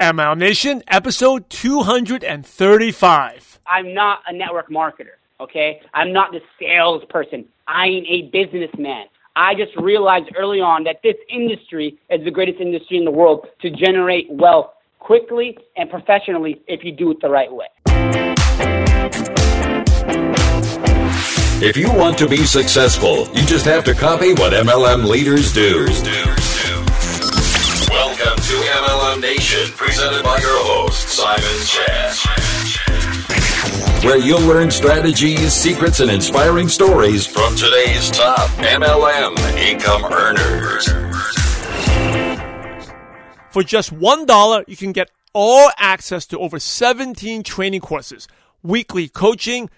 MLM Nation, episode 235. I'm not a network marketer, okay? I'm not the salesperson. I'm a businessman. I just realized early on that this industry is the greatest industry in the world to generate wealth quickly and professionally if you do it the right way. If you want to be successful, you just have to copy what MLM leaders do. Welcome Nation, presented by your host, Simon Chan. Where you'll learn strategies, secrets, and inspiring stories from today's top MLM income earners. For just $1, you can get all access to over 17 training courses, weekly coaching,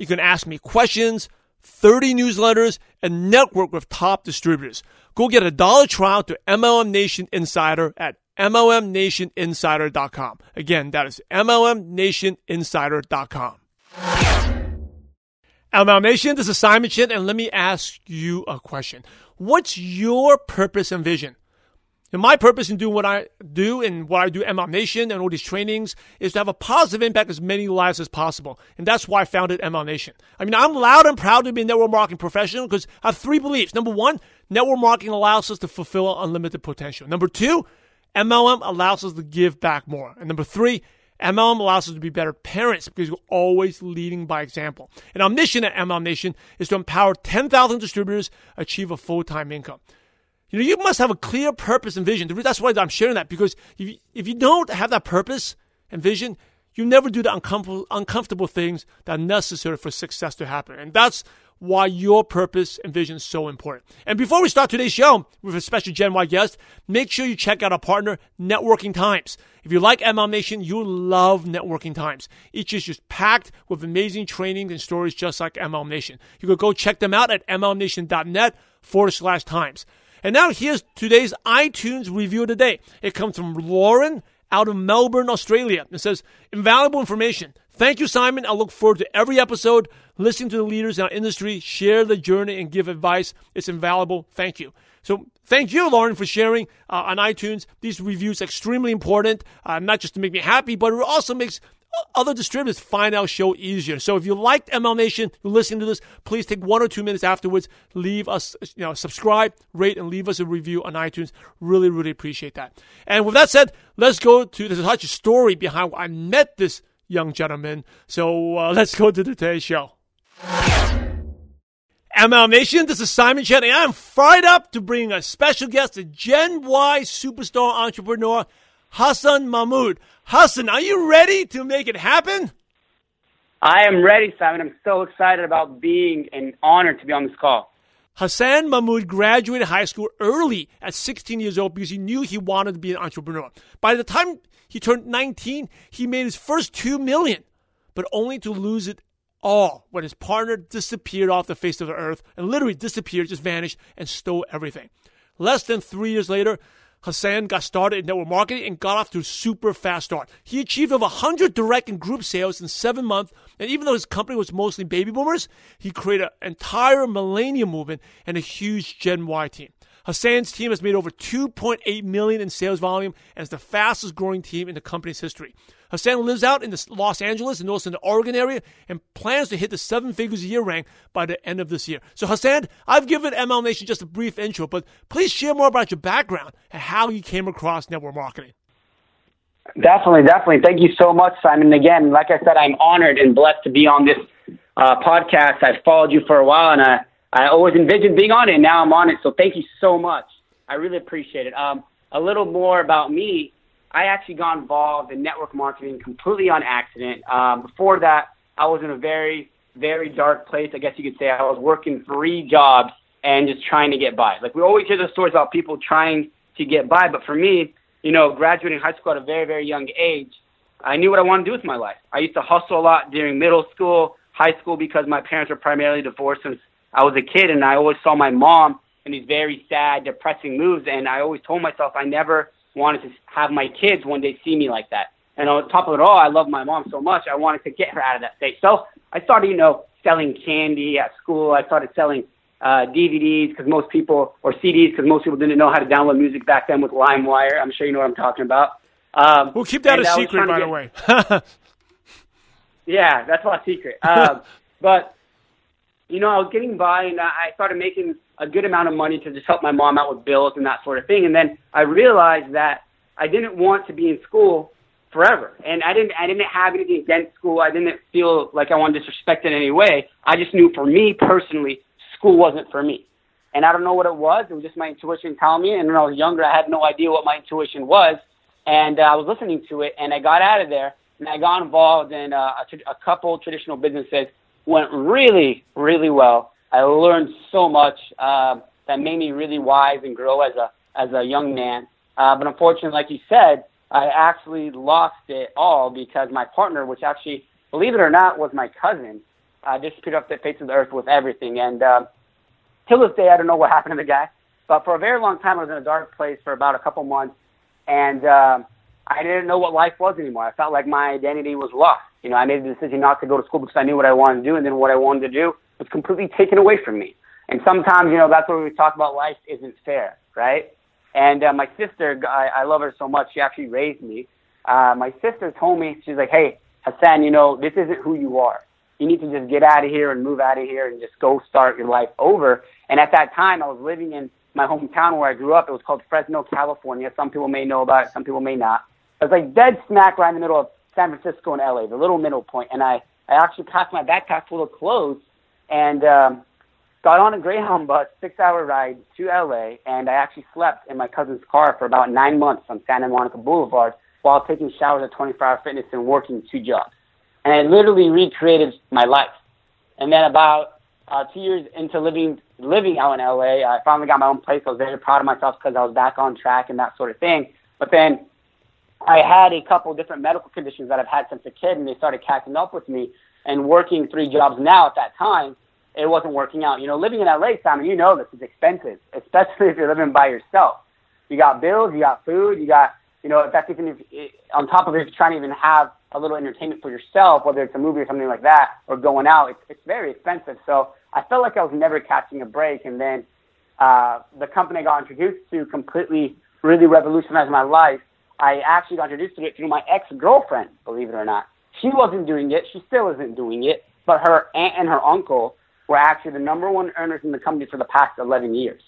you can ask me questions, 30 newsletters, and network with top distributors. Go get a dollar trial to MLM Nation Insider at MLMNationInsider.com. Again, that is MLMNationInsider.com. MLM Nation, this is Simon Chan, and let me ask you a question. What's your purpose and vision? And my purpose in doing what I do and what I do MLM Nation and all these trainings is to have a positive impact as many lives as possible. And that's why I founded MLM Nation. I mean, I'm loud and proud to be a network marketing professional because I have three beliefs. Number one, network marketing allows us to fulfill unlimited potential. Number two, MLM allows us to give back more. And number three, MLM allows us to be better parents because we're always leading by example. And our mission at MLM Nation is to empower 10,000 distributors achieve a full-time income. You know, you must have a clear purpose and vision. That's why I'm sharing that because if you, if you don't have that purpose and vision, you never do the uncomfortable, uncomfortable things that are necessary for success to happen. And that's why your purpose and vision is so important. And before we start today's show with a special Gen Y guest, make sure you check out our partner, Networking Times. If you like MLM Nation, you'll love Networking Times. Each is just packed with amazing trainings and stories just like MLM Nation. You can go check them out at mlmnation.net forward slash times. And now here's today's iTunes review of the day. It comes from Lauren out of Melbourne, Australia. It says, invaluable information. Thank you, Simon. I look forward to every episode, listening to the leaders in our industry, share the journey, and give advice. It's invaluable. Thank you. So thank you, Lauren, for sharing uh, on iTunes. These reviews extremely important, uh, not just to make me happy, but it also makes other distributors find our show easier. So if you liked MLM Nation, you're listening to this, please take one or two minutes afterwards, leave us, you know, subscribe, rate, and leave us a review on iTunes. Really, really appreciate that. And with that said, let's go to there's such a story behind I met this young gentleman. So uh, let's go to today's show. MLM Nation, this is Simon Chan, and I'm fired up to bring a special guest, a Gen Y superstar entrepreneur, Hassan Mahmoud. Hassan, are you ready to make it happen? I am ready, Simon. I'm so excited about being and honored to be on this call. Hassan Mahmoud graduated high school early at 16 years old because he knew he wanted to be an entrepreneur. By the time he turned 19, he made his first 2 million, but only to lose it all when his partner disappeared off the face of the earth and literally disappeared, just vanished and stole everything. Less than 3 years later, Hassan got started in network marketing and got off to a super fast start. He achieved over 100 direct and group sales in seven months. And even though his company was mostly baby boomers, he created an entire millennium movement and a huge Gen Y team. Hassan's team has made over 2.8 million in sales volume and is the fastest growing team in the company's history. Hassan lives out in the Los Angeles and also in the Oregon area and plans to hit the seven figures a year rank by the end of this year. So Hassan, I've given MLM Nation just a brief intro, but please share more about your background and how you came across network marketing. Definitely, definitely. Thank you so much, Simon. Again, like I said, I'm honored and blessed to be on this uh, podcast. I've followed you for a while, and I, I always envisioned being on it. And now I'm on it, so thank you so much. I really appreciate it. Um, a little more about me. I actually got involved in network marketing completely on accident. Um, before that, I was in a very, very dark place. I guess you could say I was working three jobs and just trying to get by. Like we always hear the stories about people trying to get by, but for me, you know, graduating high school at a very, very young age, I knew what I wanted to do with my life. I used to hustle a lot during middle school, high school because my parents were primarily divorced since I was a kid, and I always saw my mom in these very sad, depressing moves, and I always told myself I never wanted to have my kids one day see me like that. And on top of it all, I love my mom so much, I wanted to get her out of that state. So I started, you know, selling candy at school. I started selling uh, DVDs because most people, or CDs because most people didn't know how to download music back then with LimeWire. I'm sure you know what I'm talking about. Um, we'll keep that a secret, by get, the way. yeah, that's my secret. Um, but you know, I was getting by, and I started making a good amount of money to just help my mom out with bills and that sort of thing. And then I realized that I didn't want to be in school forever. And I didn't I didn't have anything against school. I didn't feel like I wanted to disrespect it in any way. I just knew for me personally, school wasn't for me. And I don't know what it was. It was just my intuition telling me. And when I was younger, I had no idea what my intuition was. And uh, I was listening to it, and I got out of there, and I got involved in uh, a, a couple traditional businesses. Went really, really well. I learned so much uh, that made me really wise and grow as a as a young man. Uh, but unfortunately, like you said, I actually lost it all because my partner, which actually, believe it or not, was my cousin, uh, disappeared off the face of the earth with everything. And uh, till this day, I don't know what happened to the guy. But for a very long time, I was in a dark place for about a couple months, and um, I didn't know what life was anymore. I felt like my identity was lost. You know, I made the decision not to go to school because I knew what I wanted to do, and then what I wanted to do was completely taken away from me. And sometimes, you know, that's where we talk about life isn't fair, right? And uh, my sister, I, I love her so much. She actually raised me. Uh, my sister told me, she's like, hey, Hassan, you know, this isn't who you are. You need to just get out of here and move out of here and just go start your life over. And at that time, I was living in my hometown where I grew up. It was called Fresno, California. Some people may know about it, some people may not. It was like dead smack right in the middle of San Francisco and LA, the little middle point. And I, I actually packed my backpack full of clothes and um, got on a Greyhound bus, six hour ride to LA, and I actually slept in my cousin's car for about nine months on Santa Monica Boulevard while taking showers at 24 Hour Fitness and working two jobs. And I literally recreated my life. And then about uh, two years into living living out in LA, I finally got my own place. I was very proud of myself because I was back on track and that sort of thing. But then I had a couple different medical conditions that I've had since a kid, and they started catching up with me. And working three jobs now at that time, it wasn't working out. You know, living in LA, Simon, you know this is expensive, especially if you're living by yourself. You got bills, you got food, you got, you know, that's even if, on top of it, if you're trying to even have a little entertainment for yourself, whether it's a movie or something like that, or going out, it's, it's very expensive. So I felt like I was never catching a break. And then uh, the company I got introduced to completely really revolutionized my life. I actually got introduced to it through my ex-girlfriend, believe it or not. She wasn't doing it. She still isn't doing it. But her aunt and her uncle were actually the number one earners in the company for the past 11 years.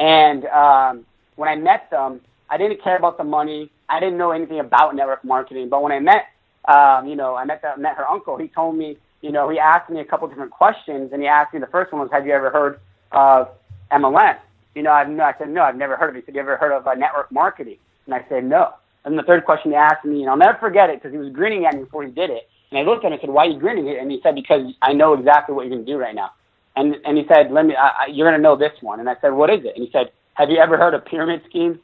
And um, when I met them, I didn't care about the money. I didn't know anything about network marketing. But when I met, um, you know, I met, the, met her uncle, he told me, you know, he asked me a couple different questions. And he asked me, the first one was, have you ever heard of MLM? You know, I've, I said, no, I've never heard of it. He said, you ever heard of uh, network marketing? And I said, no. And the third question he asked me, and I'll never forget it because he was grinning at me before he did it. And I looked at him and said, why are you grinning? And he said, because I know exactly what you're going to do right now. And, and he said, let me, I, you're going to know this one. And I said, what is it? And he said, have you ever heard of pyramid schemes?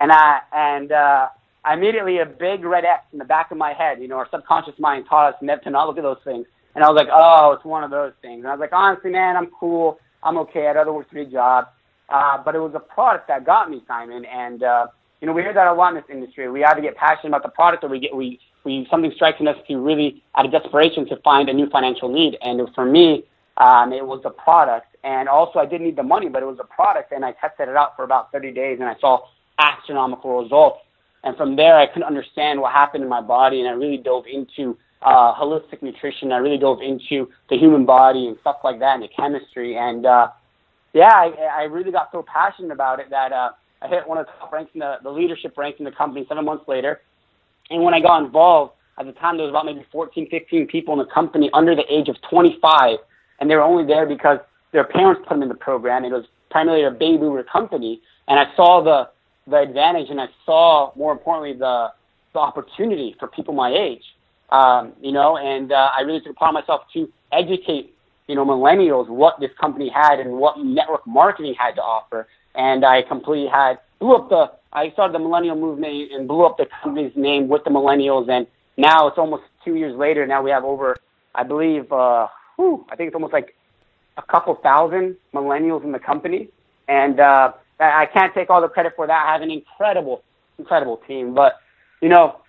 And I, and, uh, I immediately a big red X in the back of my head, you know, our subconscious mind taught us never to not look at those things. And I was like, oh, it's one of those things. And I was like, honestly, man, I'm cool. I'm okay. I'd rather work three jobs. Uh, but it was a product that got me, Simon. And, uh, you know, we hear that a lot in this industry. We either get passionate about the product or we get, we, we, something strikes in us to really, out of desperation, to find a new financial need. And for me, um, it was a product. And also, I didn't need the money, but it was a product. And I tested it out for about 30 days and I saw astronomical results. And from there, I couldn't understand what happened in my body. And I really dove into uh, holistic nutrition. I really dove into the human body and stuff like that and the chemistry. And, uh, yeah, I, I really got so passionate about it that, uh, I hit one of the top ranks in the, the leadership ranks in the company seven months later. And when I got involved, at the time there was about maybe 14, 15 people in the company under the age of 25, and they were only there because their parents put them in the program. It was primarily a baby boomer company, and I saw the the advantage, and I saw more importantly the the opportunity for people my age. Um, you know, and uh, I really took upon myself to educate you know millennials what this company had and what network marketing had to offer and I completely had blew up the I started the millennial movement and blew up the company's name with the millennials. And now it's almost two years later now we have over I believe uh whew, I think it's almost like a couple thousand millennials in the company. And uh I can't take all the credit for that. I have an incredible incredible team. But you know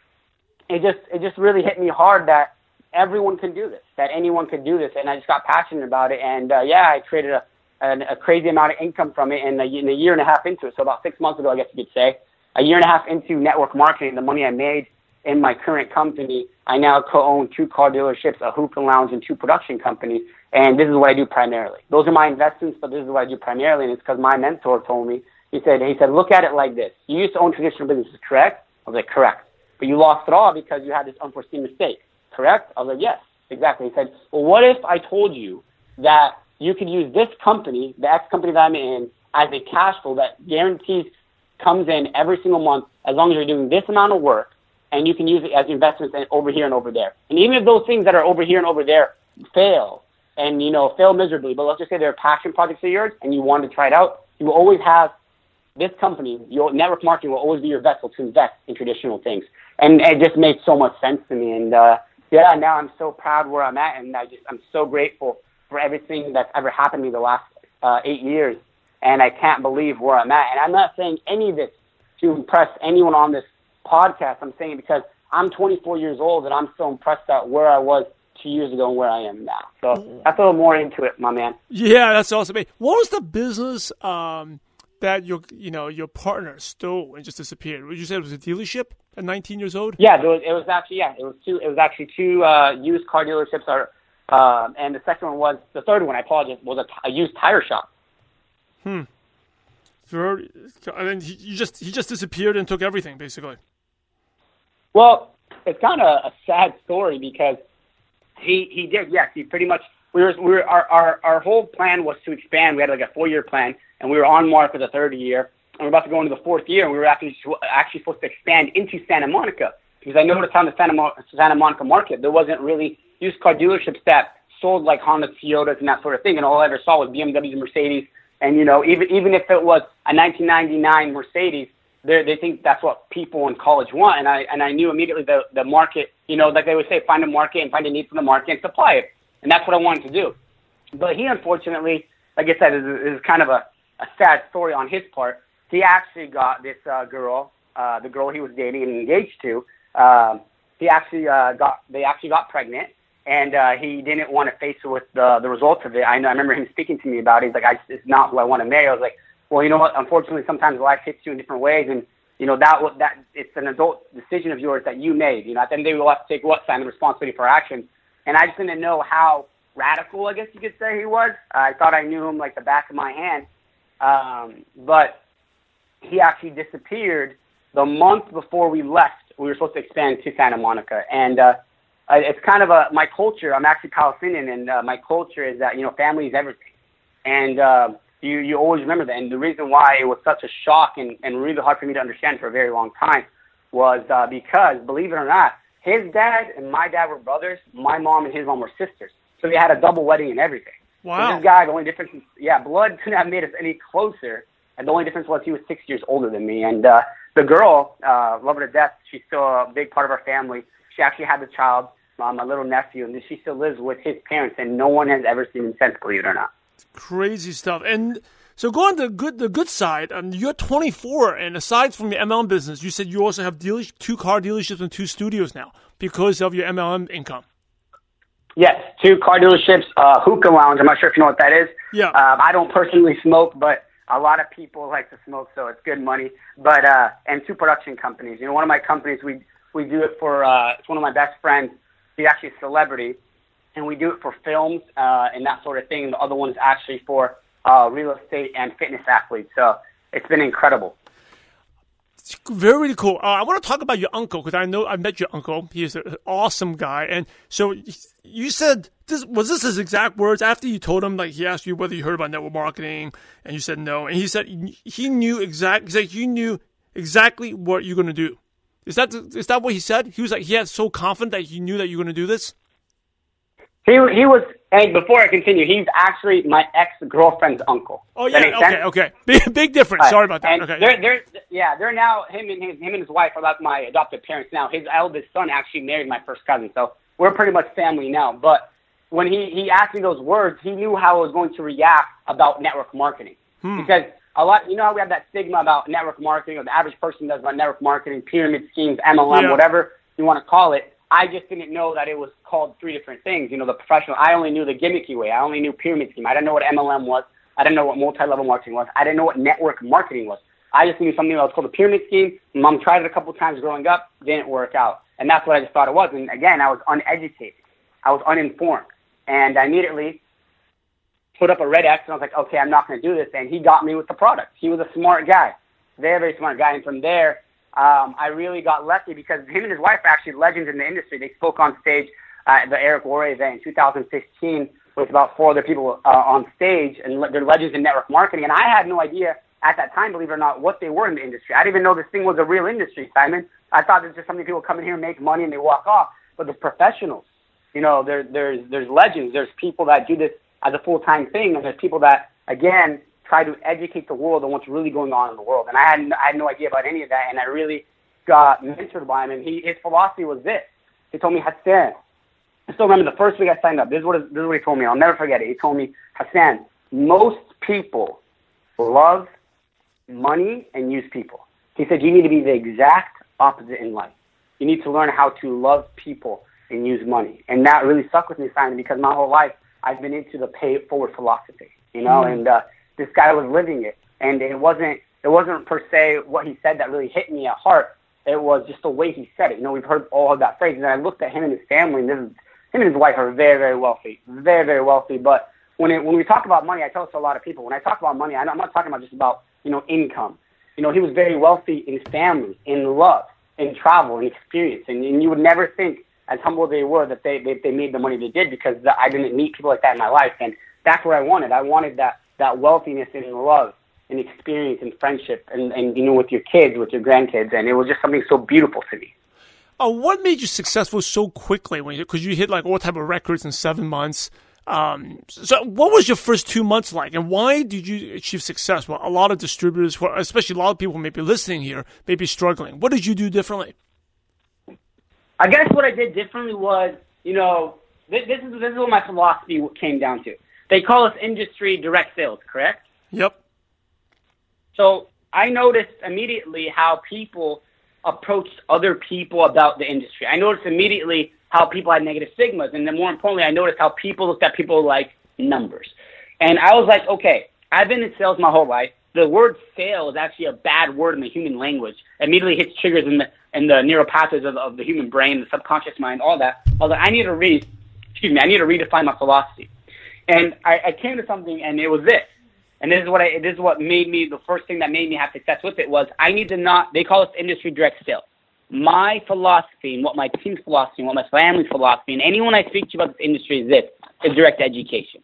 it just it just really hit me hard that everyone can do this that anyone could do this. And I just got passionate about it. And uh yeah I created a a, a crazy amount of income from it in a, in a year and a half into it. So about six months ago, I guess you could say, a year and a half into network marketing, the money I made in my current company, I now co-own two car dealerships, a hookah lounge, and two production companies. And this is what I do primarily. Those are my investments, but this is what I do primarily. And it's because my mentor told me, he said, he said, look at it like this. You used to own traditional businesses, correct? I was like, correct. But you lost it all because you had this unforeseen mistake, correct? I was like, yes, exactly. He said, well, what if I told you that you could use this company, the X company that I'm in, as a cash flow that guarantees comes in every single month as long as you're doing this amount of work and you can use it as investments over here and over there. And even if those things that are over here and over there fail and, you know, fail miserably, but let's just say they're passion projects of yours and you want to try it out, you will always have this company, your network marketing will always be your vessel to invest in traditional things. And it just made so much sense to me. And, uh, yeah, now I'm so proud where I'm at and I just, I'm so grateful for everything that's ever happened to me the last, uh, eight years and I can't believe where I'm at. And I'm not saying any of this to impress anyone on this podcast. I'm saying it because I'm 24 years old and I'm so impressed at where I was two years ago and where I am now. So that's a little more into it, my man. Yeah, that's awesome. What was the business um, that your you know your partner stole and just disappeared? Would you say it was a dealership at 19 years old? Yeah, it was, it was actually yeah, it was two. It was actually two uh, used car dealerships. Are, uh, and the second one was the third one. I apologize. Was a, a used tire shop. Hmm. Very, and then he, he just he just disappeared and took everything basically. Well, it's kind of a sad story because he he did yes he pretty much we were we were our our our whole plan was to expand. We had like a four year plan, and we were on mark for the third year, and we're about to go into the fourth year, and we were actually actually supposed to expand into Santa Monica because I noticed on the Santa, Mo- Santa Monica market there wasn't really used car dealerships that sold like Honda, Toyotas, and that sort of thing, and all I ever saw was BMWs and Mercedes and you know, even even if it was a 1999 Mercedes, they think that's what people in college want. And I and I knew immediately the the market, you know, like they would say, find a market and find a need for the market and supply it. And that's what I wanted to do. But he unfortunately, like I said, is, is kind of a, a sad story on his part. He actually got this uh, girl, uh, the girl he was dating and engaged to. Um, he actually uh, got they actually got pregnant and uh, he didn't want to face with the the results of it. I know. I remember him speaking to me about it. He's like, I, "It's not who I want to marry." I was like, "Well, you know what? Unfortunately, sometimes life hits you in different ways, and you know that that it's an adult decision of yours that you made. You know, at the end of the day, we'll have to take what sign the responsibility for action." And I just didn't know how radical, I guess you could say, he was. I thought I knew him like the back of my hand, um, but he actually disappeared the month before we left. We were supposed to expand to Santa Monica, and uh, uh, it's kind of a my culture. I'm actually Palestinian, and uh, my culture is that you know family is everything, and uh, you you always remember that. And the reason why it was such a shock and and really hard for me to understand for a very long time was uh, because believe it or not, his dad and my dad were brothers. My mom and his mom were sisters, so they had a double wedding and everything. Wow. So this guy, the only difference, is, yeah, blood couldn't have made us any closer. And the only difference was he was six years older than me. And uh, the girl, uh, love her to death. She's still a big part of our family. She actually had the child, uh, my little nephew, and she still lives with his parents, and no one has ever seen him since, believe it or not. Crazy stuff. And so going to the good the good side, um, you're 24, and aside from your MLM business, you said you also have dealers, two car dealerships and two studios now because of your MLM income. Yes, two car dealerships, uh, hookah lounge. I'm not sure if you know what that is. Yeah. Um, I don't personally smoke, but a lot of people like to smoke, so it's good money. But uh, and two production companies. You know, one of my companies we we do it for. Uh, it's one of my best friends. He's actually a celebrity, and we do it for films uh, and that sort of thing. The other one is actually for uh, real estate and fitness athletes. So it's been incredible. Very cool. Uh, I want to talk about your uncle because I know I met your uncle. He is an awesome guy, and so you said this was this his exact words after you told him like he asked you whether you heard about network marketing, and you said no, and he said he knew exact exactly you knew exactly what you're going to do. Is that is that what he said? He was like he had so confident that he knew that you were going to do this. He he was, and before I continue, he's actually my ex girlfriend's uncle. Oh yeah, okay, sense? okay, big big difference. Right. Sorry about that. And okay, they're, they're yeah, they're now him and his him and his wife are like my adopted parents now. His eldest son actually married my first cousin, so we're pretty much family now. But when he he asked me those words, he knew how I was going to react about network marketing hmm. because a lot, you know how we have that stigma about network marketing, or the average person does about network marketing, pyramid schemes, MLM, Yeah. whatever you want to call it. I just didn't know that it was called three different things. You know, the professional. I only knew the gimmicky way. I only knew pyramid scheme. I didn't know what MLM was. I didn't know what multi-level marketing was. I didn't know what network marketing was. I just knew something that was called a pyramid scheme. Mom tried it a couple times growing up, didn't work out. And that's what I just thought it was. And again, I was uneducated. I was uninformed. And I immediately put up a red X and I was like, okay, I'm not going to do this. And he got me with the product. He was a smart guy, very, very smart guy. And from there, um, I really got lucky because him and his wife are actually legends in the industry. They spoke on stage at the Eric Worre event in 2016 with about four other people uh, on stage, and they're legends in network marketing. And I had no idea at that time, believe it or not, what they were in the industry. I didn't even know this thing was a real industry, Simon. I thought it was just something people come in here and make money and they walk off. But the professionals, you know, there, there's there's legends. There's people that do this as a full time thing, and there's people that again try to educate the world on what's really going on in the world. And I had I had no idea about any of that, and I really got mentored by him. And he his philosophy was this: he told me, Hassan. I still remember the first week I signed up. This is what this is what he told me. I'll never forget it. He told me, Hassan, most people love money and use people. He said you need to be the exact opposite in life. You need to learn how to love people and use money. And that really stuck with me, Simon, because my whole life I've been into the pay it forward philosophy, you know, mm and uh, this guy was living it. And it wasn't, it wasn't per se what he said that really hit me at heart. It was just the way he said it. You know, we've heard all of that phrase. And I looked at him and his family, and this is, him and his wife are very, very wealthy, very, very wealthy. But when it, when we talk about money, I tell this to a lot of people. When I talk about money, I'm not talking about just about you know income. You know, he was very wealthy in family, in love, in travel, in experience, and, and you would never think, as humble they were, that they, they they made the money they did because I didn't meet people like that in my life, and that's what I wanted. I wanted that that wealthiness and love and experience and friendship, and and you know with your kids, with your grandkids, and it was just something so beautiful to me. Uh, what made you successful so quickly? Because you, you hit like all type of records in seven months. Um, so, what was your first two months like, and why did you achieve success? Well, a lot of distributors, especially a lot of people, may be listening here, may be struggling. What did you do differently? I guess what I did differently was, you know, this, this is this is what my philosophy came down to. They call us industry direct sales, correct? Yep. So I noticed immediately how people approached other people about the industry. I noticed immediately how people had negative stigmas. And then more importantly, I noticed how people looked at people like numbers. And I was like, okay, I've been in sales my whole life. The word sale is actually a bad word in the human language. It immediately hits triggers in the in the neural pathways of, of the human brain, the subconscious mind, all that. Like, I need to read, excuse me, I need to redefine my philosophy. And I, I came to something, and it was this. And this is what I, this is what made me the first thing that made me have success with it was I need to not. They call us industry direct sales my philosophy and what my team's philosophy and what my family's philosophy and anyone I speak to about this industry is this, is direct education.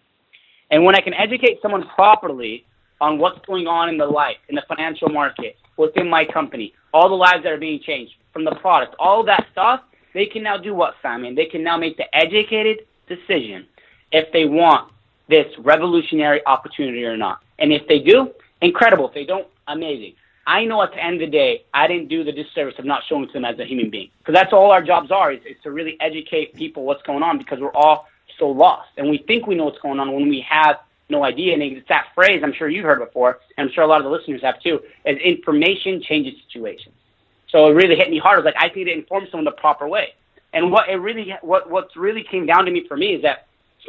And when I can educate someone properly on what's going on in the life, in the financial market, within my company, all the lives that are being changed from the product, all that stuff, they can now do what, Simon? They can now make the educated decision if they want this revolutionary opportunity or not. And if they do, incredible. If they don't, amazing. I know at the end of the day, I didn't do the disservice of not showing to them as a human being. Because that's all our jobs are, is, is to really educate people what's going on because we're all so lost. And we think we know what's going on when we have no idea. And it's that phrase I'm sure you've heard before, and I'm sure a lot of the listeners have too, is information changes situations. So it really hit me hard. I was like, I need to inform someone the proper way. And what it really, what what's really came down to me for me is that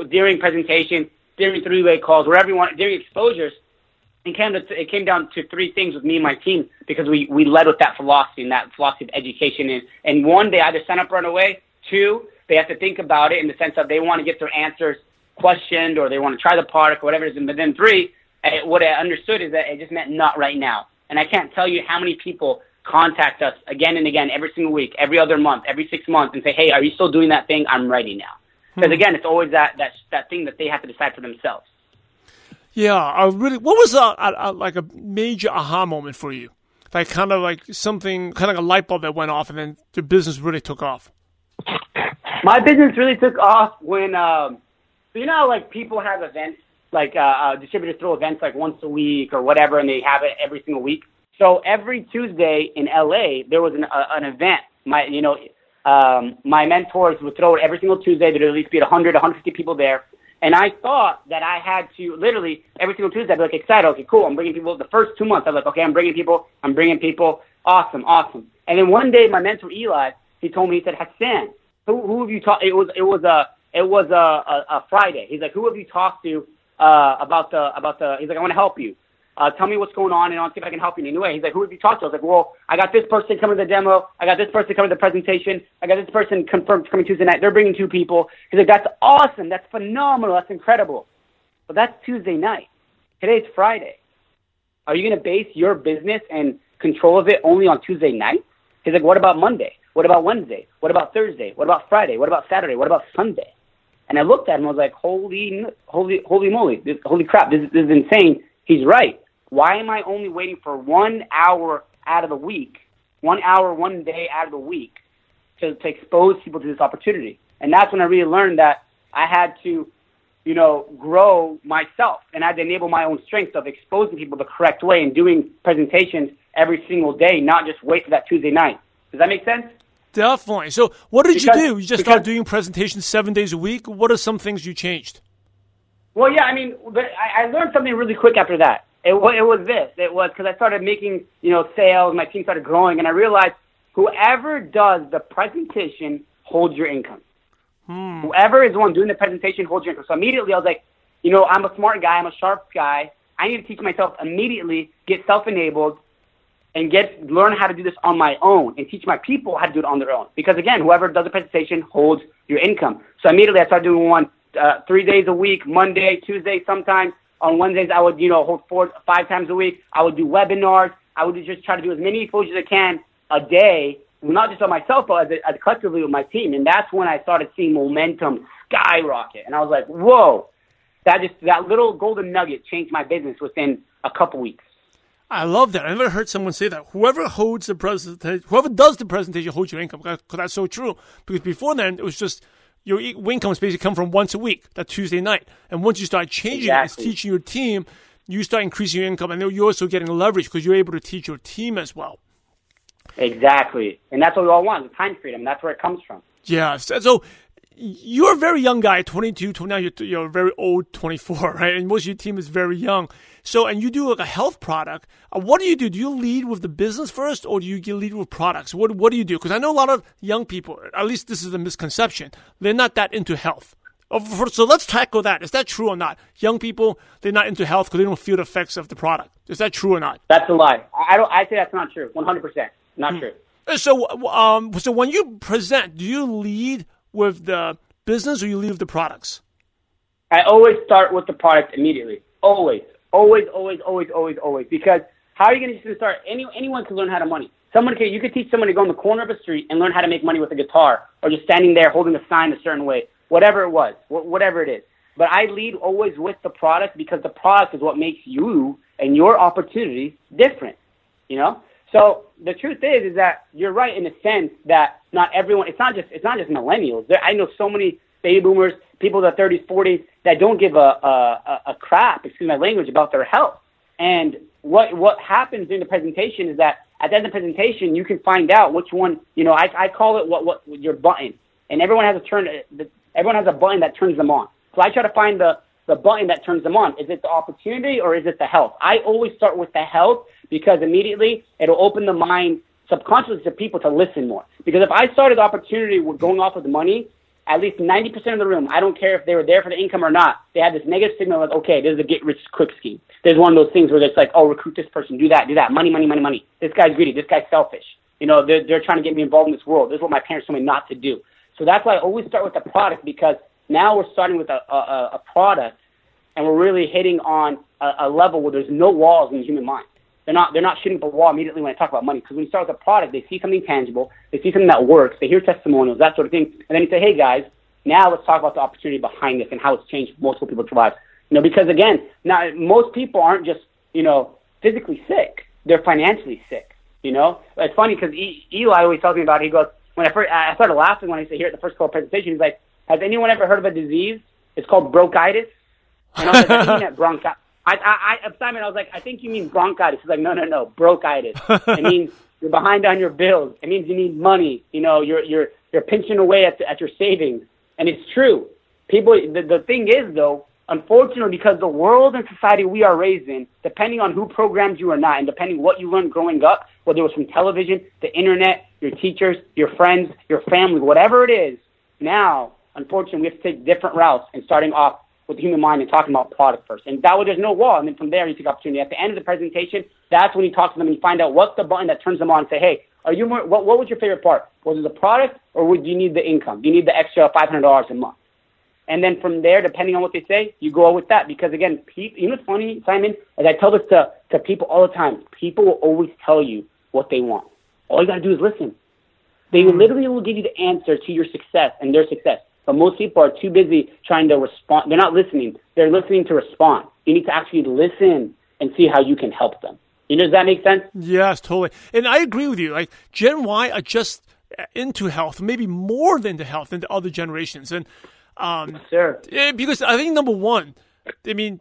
during presentation, during three-way calls, wherever you want, during exposures, it came, to, it came down to three things with me and my team because we, we led with that philosophy and that philosophy of education. And, and one, they either sign up right away. Two, they have to think about it in the sense of they want to get their answers questioned or they want to try the product or whatever it is. But then three, what I understood is that it just meant not right now. And I can't tell you how many people contact us again and again every single week, every other month, every six months and say, hey, are you still doing that thing? I'm ready now. Because hmm. again, it's always that, that, that thing that they have to decide for themselves. Yeah, I really. What was a, a, a, like a major aha moment for you? Like kind of like something, kind of like a light bulb that went off, and then the business really took off. My business really took off when, um, you know, like people have events, like uh, uh, distributors throw events like once a week or whatever, and they have it every single week. So every Tuesday in LA, there was an, uh, an event. My, you know, um, my mentors would throw it every single Tuesday. There'd at least be 100, 150 people there and I thought that I had to literally every single Tuesday I'd be like excited. Okay, cool. I'm bringing people. The first two months I was like, okay, I'm bringing people. I'm bringing people. Awesome, awesome. And then one day my mentor Eli, he told me he said, Hassan, who who have you talked? It was it was a it was a, a, a Friday. He's like, who have you talked to uh, about the about the? He's like, I want to help you. Uh, tell me what's going on, and I'll see if I can help you in any way. He's like, who have you talked to? I was like, well, I got this person coming to the demo. I got this person coming to the presentation. I got this person confirmed coming Tuesday night. They're bringing two people. He's like, that's awesome. That's phenomenal. That's incredible. But that's Tuesday night. Today's Friday. Are you going to base your business and control of it only on Tuesday night? He's like, what about Monday? What about Wednesday? What about Thursday? What about Friday? What about Saturday? What about Sunday? And I looked at him. I was like, holy, holy, holy moly, this, holy crap! This, this is insane. He's right. Why am I only waiting for one hour out of the week, one hour, one day out of the week, to, to expose people to this opportunity? And that's when I really learned that I had to, you know, grow myself and I had to enable my own strength of exposing people the correct way and doing presentations every single day, not just wait for that Tuesday night. Does that make sense? Definitely. So, what did Because- you do? You just because- started doing presentations seven days a week. What are some things you changed? Well, yeah, I mean, but I, I learned something really quick after that. It, it was this. It was because I started making, you know, sales. My team started growing, and I realized whoever does the presentation holds your income. Hmm. Whoever is the one doing the presentation holds your income. So immediately I was like, you know, I'm a smart guy. I'm a sharp guy. I need to teach myself immediately, get self-enabled, and get learn how to do this on my own and teach my people how to do it on their own. Because again, whoever does the presentation holds your income. So immediately I started doing one uh, three days a week, Monday, Tuesday, sometimes. On Wednesdays, I would, you know, hold four, five times a week. I would do webinars. I would just try to do as many exposures as I can a day, not just on myself, but as, as collectively with my team. And that's when I started seeing momentum skyrocket. And I was like, whoa, that just, that little golden nugget changed my business within a couple weeks. I love that. I never heard someone say that. Whoever holds the presentation, whoever does the presentation holds your income. Because that's so true. Because before then, it was just your income is basically come from once a week, that Tuesday night. And once you start changing it, it's teaching your team, you start increasing your income, and you're also getting leverage because you're able to teach your team as well. Exactly. And that's what we all want, the time freedom. That's where it comes from. Yeah. So so you're a very young guy, 22, 20, now you're, you're very old 24, right? And most of your team is very young. So, and you do like a health product. Uh, what do you do? Do you lead with the business first or do you lead with products? What, what do you do? Because I know a lot of young people, at least this is a misconception, they're not that into health. Uh, So let's tackle that. Is that true or not? Young people, they're not into health because they don't feel the effects of the product. Is that true or not? That's a lie. I don't. I say that's not true. One hundred percent, not true. Uh, So, um, so when you present, do you lead with the business or you lead the products? I always start with the product immediately. Always, always, always, always, always, always. Because how are you going to start? Any anyone can learn how to money. Someone can. You could teach someone to go in the corner of a street and learn how to make money with a guitar, or just standing there holding a sign a certain way. Whatever it was, wh- whatever it is. But I lead always with the product because the product is what makes you and your opportunity different. You know. So the truth is, is that you're right in the sense that not everyone. It's not just. It's not just millennials. There, I know so many baby boomers, people in their 30s, 40s that don't give a, a, a- a crap, excuse my language, about their health. And what what happens during the presentation is that at the end of the presentation, you can find out which one. You know, I, I call it what what your button, and everyone has a turn. Uh, everyone has a button that turns them on. So I try to find the the button that turns them on. Is it the opportunity or is it the health? I always start with the health because immediately it'll open the mind subconsciously to people to listen more. Because if I started the opportunity with going off with money, at least 90% of the room, I don't care if they were there for the income or not, they had this negative signal like, okay, this is a get rich quick scheme. There's one of those things where it's like, oh, recruit this person, do that, do that, money, money, money, money. This guy's greedy, this guy's selfish. You know, they're, they're trying to get me involved in this world. This is what my parents told me not to do. So that's why I always start with the product because now we're starting with a, a, a product and we're really hitting on a, a level where there's no walls in the human mind. They're not they're not shooting a wall immediately when I talk about money because when you start with a product, they see something tangible, they see something that works, they hear testimonials, that sort of thing, and then you say, hey guys, now let's talk about the opportunity behind this and how it's changed multiple people's lives. You know, because again, now most people aren't just you know physically sick; they're financially sick. You know, it's funny because Eli always tells me about. It. He goes when I first I started laughing when I said here at the first call presentation. He's like, "Has anyone ever heard of a disease? It's called brokeitis." And I was like, I think you meant bronchi- I, I, I, Simon, I was like, I think you mean bronchitis. He's like, no, no, no, brokeitis. it means you're behind on your bills. It means you need money. You know, you're, you're, you're pinching away at, at your savings. And it's true. People, the, the thing is though, unfortunately, because the world and society we are raised in, depending on who programs you or not, and depending what you learned growing up, whether it was from television, the internet, your teachers, your friends, your family, whatever it is, now, unfortunately, we have to take different routes and starting off with the human mind and talking about product first. And that way there's no wall. And then from there, you take opportunity. At the end of the presentation, that's when you talk to them and you find out what's the button that turns them on and say, hey, are you more, what, what was your favorite part? Was it the product or would you need the income? Do you need the extra $500 a month? And then from there, depending on what they say, you go with that. Because again, people, you know what's funny, Simon? As I tell this to, to people all the time, people will always tell you what they want. All you got to do is listen. They Hmm. literally will give you the answer to your success and their success. But most people are too busy trying to respond. They're not listening. They're listening to respond. You need to actually listen and see how you can help them. You know, does that make sense? Yes, totally. And I agree with you. Like Gen Y are just into health, maybe more than the health than the other generations. And um, Sure. because I think number one, I mean,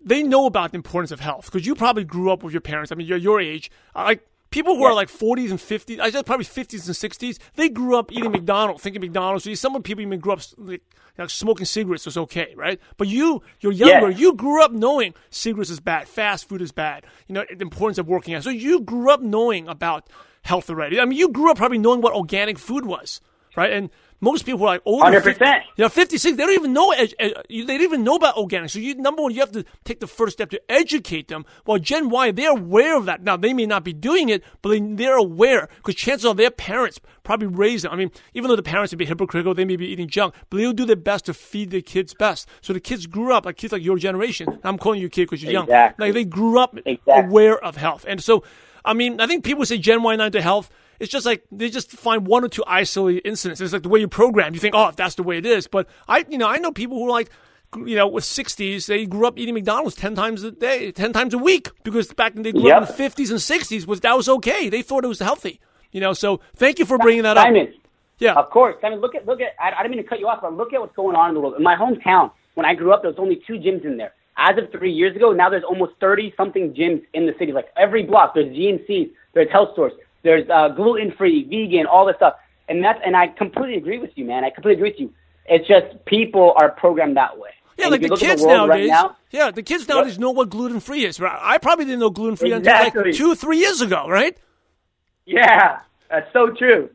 they know about the importance of health because you probably grew up with your parents. I mean, you're your age. Like people who are like 40s and 50s, I said probably 50s and 60s, they grew up eating McDonald's, thinking McDonald's. So some people even grew up like, know, smoking cigarettes was okay, right? But you, you're younger. Yeah. You grew up knowing cigarettes is bad, fast food is bad. You know the importance of working out. So you grew up knowing about health already. I mean, you grew up probably knowing what organic food was, right? And most people are like older, 100%. you know, 56, they don't even know, ed- ed- they don't even know about organic. So you, number one, you have to take the first step to educate them. Well, Gen Y, they're aware of that. Now, they may not be doing it, but they, they're aware because chances are their parents probably raised them. I mean, even though the parents may be hypocritical, they may be eating junk, but they'll do their best to feed their kids best. So the kids grew up, like kids like your generation. I'm calling you a kid because you're young. Like they grew up Exactly. aware of health. And so, I mean, I think people say Gen Y not to health. It's just like they just find one or two isolated incidents. It's like the way you program. You think, oh, that's the way it is. But I, you know, I know people who are like, you know, with 60s, they grew up eating McDonald's 10 times a day, 10 times a week because back then they grew up in the 50s and 60s was that was okay. They thought it was healthy. You know, so thank you for bringing that up. Simon, Yeah. Of course. I mean, look at look at. I, I didn't mean to cut you off, but look at what's going on in the world. In my hometown, when I grew up, there was only two gyms in there. As of three years ago, now there's almost thirty something gyms in the city. Like every block, there's GNCs, there's health stores, there's uh, gluten free, vegan, all this stuff. And that's and I completely agree with you, man. I completely agree with you. It's just people are programmed that way. Yeah, And like the kids world nowadays. Right now, yeah, the kids nowadays know what gluten free is. I probably didn't know gluten free until Exactly. like two, three years ago, right? yeah, that's so true.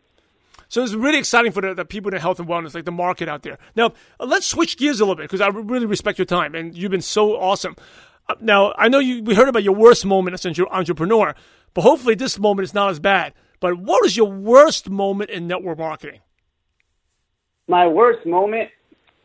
So it's really exciting for the, the people in health and wellness, like the market out there. Now, uh, let's switch gears a little bit because I really respect your time and you've been so awesome. Now, I know you we heard about your worst moment as an entre- entrepreneur, but hopefully this moment is not as bad. But what was your worst moment in network marketing? my worst moment,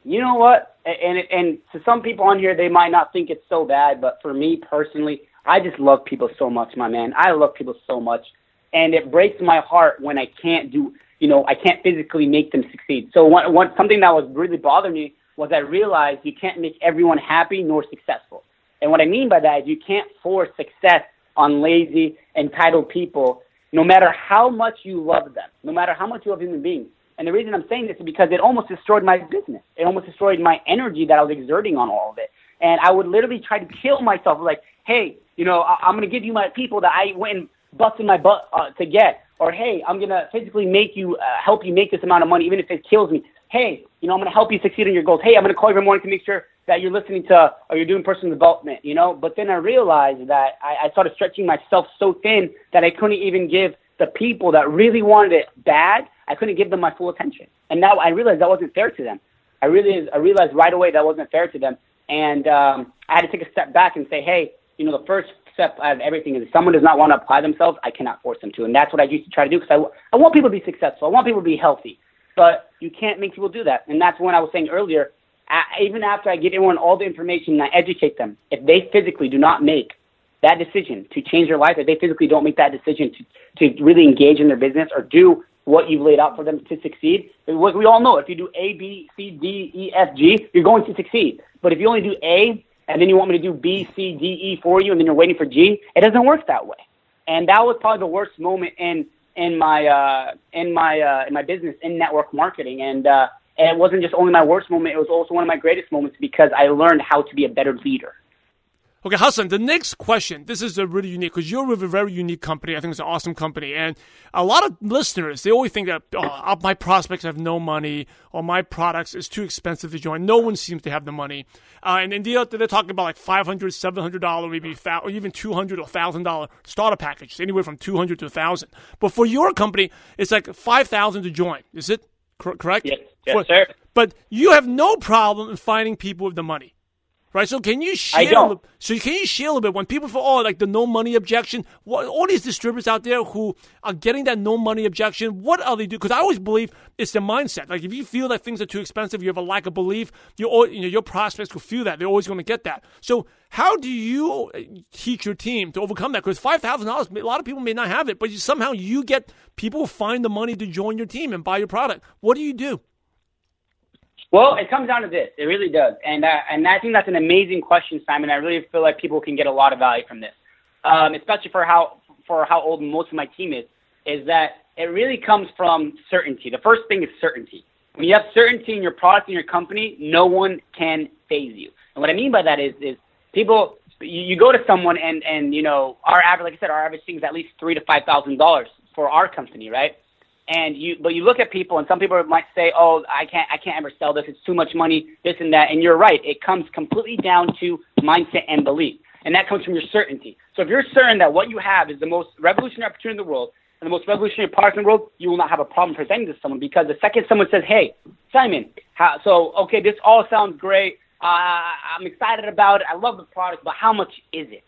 you know what? And and to some people on here, they might not think it's so bad, but for me personally, I just love people so much, my man. I love people so much, and it breaks my heart when I can't do, you know, I can't physically make them succeed. So one, one something that was really bothering me was I realized you can't make everyone happy nor successful. And what I mean by that is you can't force success on lazy, entitled people, no matter how much you love them, no matter how much you love human beings. And the reason I'm saying this is because it almost destroyed my business. It almost destroyed my energy that I was exerting on all of it. And I would literally try to kill myself, like, hey, you know, I- I'm going to give you my people that I went and busted my butt uh, to get. Or, hey, I'm going to physically make you, uh, help you make this amount of money, even if it kills me. Hey, you know, I'm going to help you succeed in your goals. Hey, I'm going to call you every morning to make sure that you're listening to or you're doing personal development, you know? But then I realized that I, I started stretching myself so thin that I couldn't even give the people that really wanted it bad, I couldn't give them my full attention. And now I realized that wasn't fair to them. I really, I realized right away that wasn't fair to them. And um, I had to take a step back and say, hey, you know, the first step out of everything is if someone does not want to apply themselves, I cannot force them to. And that's what I used to try to do because I, I want people to be successful. I want people to be healthy. But you can't make people do that. And that's when I was saying earlier, even after I give everyone all the information and I educate them, if they physically do not make that decision to change their life, if they physically don't make that decision to, to really engage in their business or do what you've laid out for them to succeed, what we all know, if you do A, B, C, D, E, F, G, you're going to succeed. But if you only do A and then you want me to do B, C, D, E for you and then you're waiting for G, it doesn't work that way. And that was probably the worst moment in in my uh, in my uh, in my business in network marketing. And uh, and it wasn't just only my worst moment; it was also one of my greatest moments because I learned how to be a better leader. Okay, Hassan, the next question. This is a really unique because you're with a very unique company. I think it's an awesome company. And a lot of listeners, they always think that oh, my prospects have no money or my products is too expensive to join. No one seems to have the money. Uh, and, and they're, talking about like $500, $700, maybe, or even 200 or $1,000 starter package, anywhere from 200 to 1000 But for your company, it's like 5000 to join. Is it correct? Yes, yes, For- sir. But you have no problem in finding people with the money. Right. So can you share? I don't. So can you share a little bit when people for all like the no money objection? What all these distributors out there who are getting that no money objection? What are they do? Because I always believe it's the mindset. Like if you feel that things are too expensive, you have a lack of belief. You you know your prospects will feel that they're always going to get that. So how do you uh, teach your team to overcome that? Because five thousand dollars, a lot of people may not have it, but you, somehow you get people find the money to join your team and buy your product. What do you do? Well, it comes down to this. It really does, and uh, and I think that's an amazing question, Simon. I really feel like people can get a lot of value from this, um, especially for how for how old most of my team is. Is that it really comes from certainty. The first thing is certainty. When you have certainty in your product and your company, no one can phase you. And what I mean by that is is people you, you go to someone and and you know our average, like I said, our average thing is at least three to five thousand dollars for our company, right? And you but you look at people and some people might say oh i can't i can't ever sell this. It's too much money this and that. And you're right. It comes completely down to mindset and belief and that comes from your certainty. So if you're certain that what you have is the most revolutionary opportunity in the world and the most revolutionary product in the world you will not have a problem presenting this to someone because the second someone says hey simon how, so okay this all sounds great. Uh, i'm excited about it. I love the product but how much is it?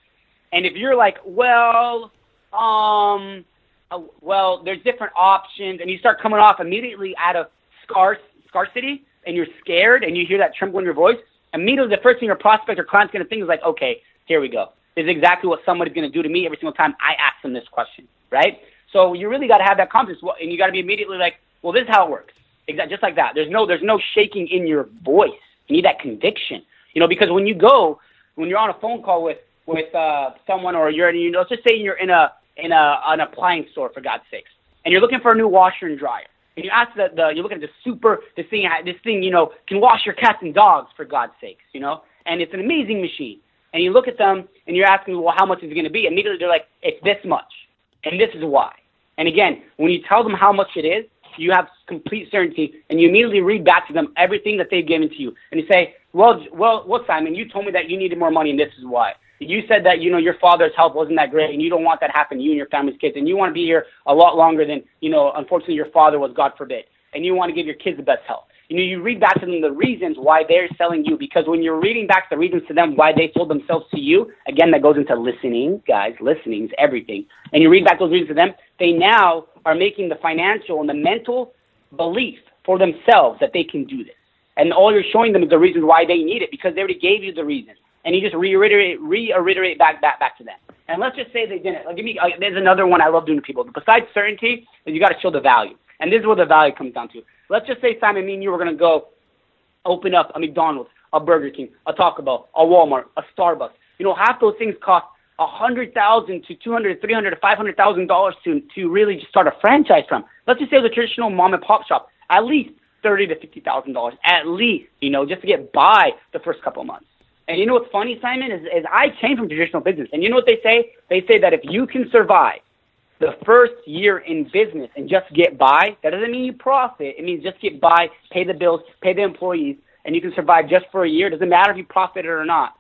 And if you're like well um uh, well, there's different options, and you start coming off immediately out of scarce, scarcity, and you're scared, and you hear that tremble in your voice, immediately the first thing your prospect or client's going to think is like, okay, here we go. This is exactly what somebody's going to do to me every single time I ask them this question, right? So you really got to have that confidence, and you got to be immediately like, well, this is how it works. Exactly, just like that. There's no, there's no shaking in your voice. You need that conviction, you know, because when you go, when you're on a phone call with with uh, someone, or you're, you know, let's just say you're in a in a, an appliance store, for God's sakes, and you're looking for a new washer and dryer, and you ask the, the you're looking at the super, this thing, this thing, you know, can wash your cats and dogs, for God's sakes, you know, and it's an amazing machine. And you look at them, and you're asking, well, how much is it going to be? Immediately, they're like, it's this much, and this is why. And again, when you tell them how much it is, you have complete certainty, and you immediately read back to them everything that they've given to you, and you say, well, well, well, Simon, you told me that you needed more money, and this is why you said that you know your father's health wasn't that great, and you don't want that happen to you and your family's kids, and you want to be here a lot longer than you know. Unfortunately, your father was, God forbid, and you want to give your kids the best health. You know, you read back to them the reasons why they're selling you, because when you're reading back the reasons to them why they sold themselves to you, again, that goes into listening, guys. Listening is everything. And you read back those reasons to them, they now are making the financial and the mental belief for themselves that they can do this. And all you're showing them is the reasons why they need it, because they already gave you the reasons and you just reiterate reiterate back back back to them. And let's just say they didn't. Like, give me. Uh, there's another one I love doing to people. Besides certainty, you got to show the value, and this is where the value comes down to. Let's just say Simon, me and you were to go open up a McDonald's, a Burger King, a Taco Bell, a Walmart, a Starbucks. You know, half those things cost a hundred thousand to two hundred, three hundred to five hundred thousand dollars to to really just start a franchise from. Let's just say the traditional mom and pop shop, at least thirty to fifty thousand dollars, at least, you know, just to get by the first couple of months. And you know what's funny, Simon, is, is I came from traditional business. And you know what they say? They say that if you can survive the first year in business and just get by, that doesn't mean you profit. It means just get by, pay the bills, pay the employees, and you can survive just for a year. It doesn't matter if you profited or not.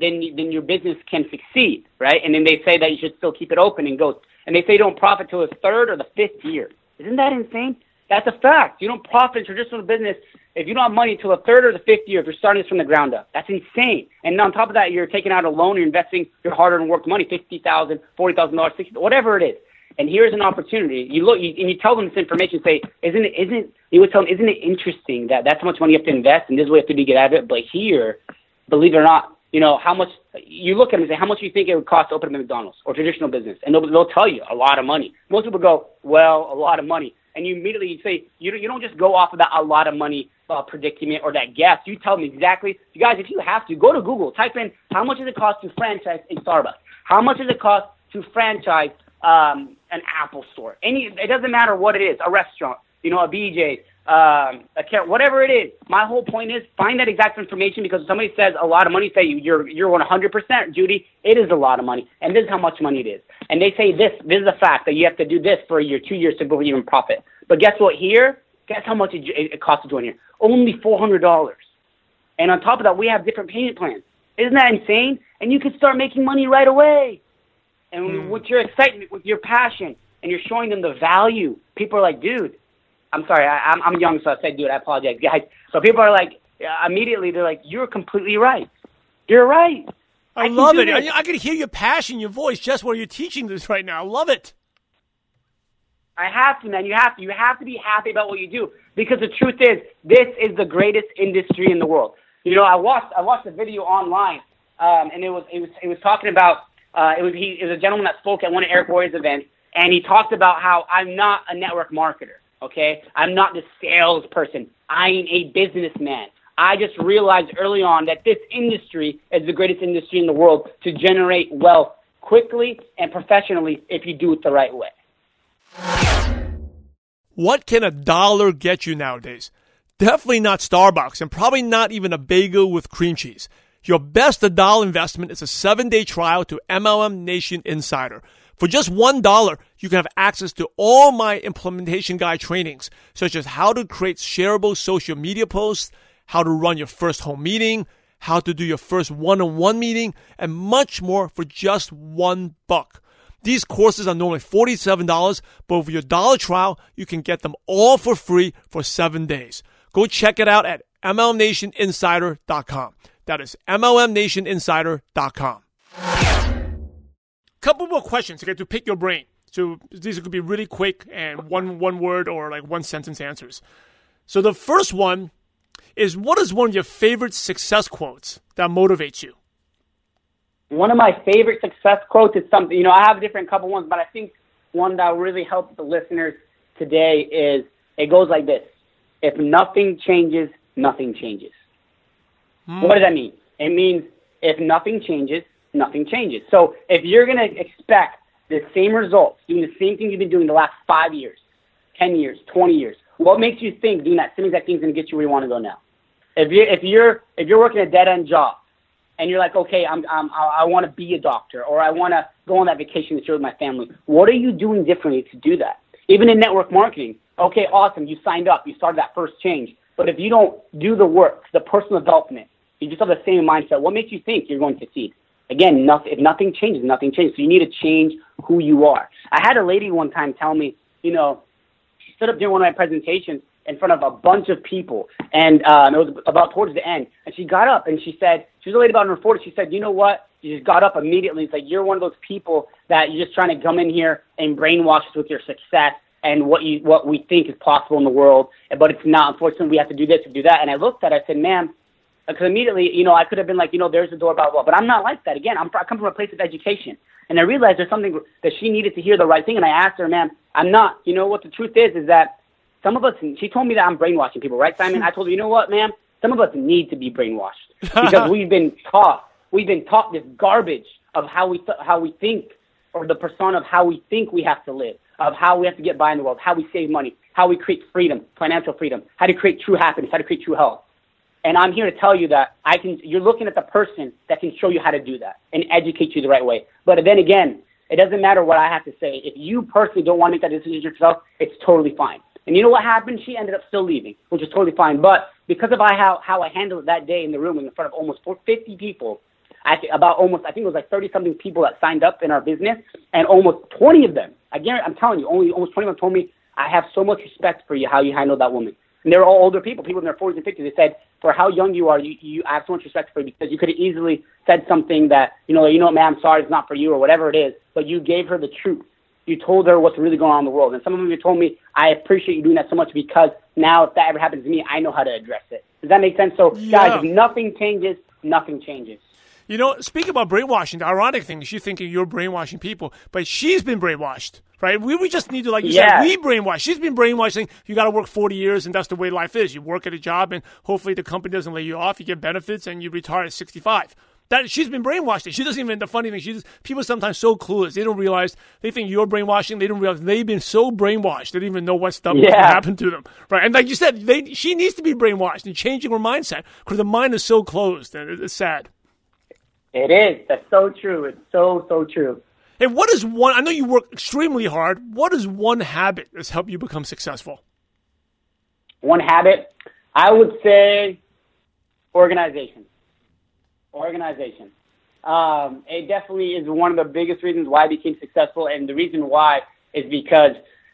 Then, then your business can succeed, right? And then they say that you should still keep it open and go. And they say don't profit till the third or the fifth year. Isn't that insane? That's a fact. You don't profit in traditional business if you don't have money until the third or the fifth year if you're starting this from the ground up. That's insane. And on top of that, you're taking out a loan, you're investing your hard-earned work money, fifty thousand, forty thousand dollars, sixty, whatever it is. And here's an opportunity. You look you, and you tell them this information. Say, isn't it? Isn't you would tell them, isn't it interesting that that's how much money you have to invest, and this is what you have to get out of it. But here, believe it or not, you know how much you look at them and say, how much do you think it would cost to open a McDonald's or traditional business? And they'll, they'll tell you a lot of money. Most people go, well, a lot of money and you immediately say you you don't just go off of that a lot of money uh, predicament or that guess. You tell them exactly. You guys, if you have to, go to Google, type in how much does it cost to franchise a Starbucks? How much does it cost to franchise um, an Apple store? Any, it doesn't matter what it is, a restaurant, you know, a BJ, um, a care, whatever it is. My whole point is find that exact information because if somebody says a lot of money, say you're you're 100%, Judy. It is a lot of money, and this is how much money it is. And they say this. This is a fact that you have to do this for a year, two years to you even profit. But guess what? Here, guess how much it, it costs to join here? Only four hundred dollars. And on top of that, we have different payment plans. Isn't that insane? And you can start making money right away. And mm. with your excitement, with your passion, and you're showing them the value, people are like, dude, I'm sorry, I, I'm, I'm young, so I said, dude, I apologize, guys. So people are like, uh, immediately, they're like, you're completely right. You're right. I, I love it. I, I can hear your passion, your voice, just while you're teaching this right now. I love it. I have to, man. You have to. You have to be happy about what you do because the truth is, this is the greatest industry in the world. You know, I watched I watched a video online, um, and it was it was it was talking about uh, it was he it was a gentleman that spoke at one of Eric Worre's events, and he talked about how I'm not a network marketer. Okay, I'm not the salesperson. I'm a businessman. I just realized early on that this industry is the greatest industry in the world to generate wealth quickly and professionally if you do it the right way. What can a dollar get you nowadays? Definitely not Starbucks and probably not even a bagel with cream cheese. Your best dollar investment is a seven day trial to MLM Nation Insider. For just $1, you can have access to all my implementation guide trainings, such as how to create shareable social media posts, how to run your first home meeting, how to do your first one-on-one meeting, and much more for just one buck. These courses are normally $47, but with your dollar trial, you can get them all for free for seven days. Go check it out at MLMNationInsider.com. That is MLMNationInsider.com. Couple more questions to get to pick your brain. So these could be really quick and one one word or like one sentence answers. So the first one is what is one of your favorite success quotes that motivates you? One of my favorite success quotes is something, you know, I have a different couple ones, but I think one that really helps the listeners today is it goes like this. If nothing changes, nothing changes. Mm. What does that mean? It means if nothing changes, nothing changes. So if you're going to expect the same results, doing the same thing you've been doing the last five years, 10 years, 20 years, what makes you think doing that same exact thing is going to get you where you want to go now? If you're, if you're if you're working a dead end job, and you're like, okay, I'm, I'm I, want to be a doctor, or I want to go on that vacation this year with my family. What are you doing differently to do that? Even in network marketing, okay, awesome, you signed up, you started that first change. But if you don't do the work, the personal development, you just have the same mindset. What makes you think you're going to succeed? Again, nothing, if nothing changes, nothing changes. So you need to change who you are. I had a lady one time tell me, you know, she stood up during one of my presentations in front of a bunch of people, and um, it was about towards the end. And she got up and she said, she was a lady about in her 40s. She said, you know what? She just got up immediately. It's like you're one of those people that you're just trying to come in here and brainwash us with your success and what you what we think is possible in the world, but it's not. Unfortunately, we have to do this and do that. And I looked at, it, I said, ma'am, because immediately, you know, I could have been like, you know, there's the door, blah, blah, blah. But I'm not like that. Again, I'm, I come from a place of education. And I realized there's something that she needed to hear the right thing. And I asked her, ma'am, I'm not. You know what the truth is, is that some of us, she told me that I'm brainwashing people, right, Simon? I told her, you know what, ma'am? Some of us need to be brainwashed because we've been taught, we've been taught this garbage of how we, th- how we think or the persona of how we think we have to live, of how we have to get by in the world, how we save money, how we create freedom, financial freedom, how to create true happiness, how to create true health. And I'm here to tell you that I can, you're looking at the person that can show you how to do that and educate you the right way. But then again, it doesn't matter what I have to say. If you personally don't want to make that decision yourself, it's totally fine. And you know what happened? She ended up still leaving, which is totally fine. But because of I, how, how I handled it that day in the room in front of almost 50 people, I, about almost, I think it was like 30 something people that signed up in our business, and almost 20 of them, I guarantee, I'm telling you, only almost 20 of them told me, I have so much respect for you, how you handled that woman. And they're all older people, people in their 40s and 50s. They said, for how young you are, you, you I have so much respect for you because you could have easily said something that, you know, you know, man, I'm sorry, it's not for you or whatever it is, but you gave her the truth. You told her what's really going on in the world. And some of them you told me, I appreciate you doing that so much because now if that ever happens to me, I know how to address it. Does that make sense? So, yeah. guys, if nothing changes, nothing changes. You know, speak about brainwashing. The ironic thing is you thinking you're brainwashing people, but she's been brainwashed, right? We, we just need to, like you yeah. said, we brainwash. She's been brainwashing. You got to work 40 years, and that's the way life is. You work at a job, and hopefully the company doesn't lay you off. You get benefits, and you retire at 65. That she's been brainwashed. She doesn't even. The funny thing, she's just people sometimes so clueless. They don't realize. They think you're brainwashing. They don't realize they've been so brainwashed. They don't even know what stuff yeah. happened to them. Right. And like you said, they she needs to be brainwashed and changing her mindset because the mind is so closed and it's sad. It is. That's so true. It's so so true. And what is one? I know you work extremely hard. What is one habit that's helped you become successful? One habit, I would say, organization organization. Um, it definitely is one of the biggest reasons why I became successful, and the reason why is because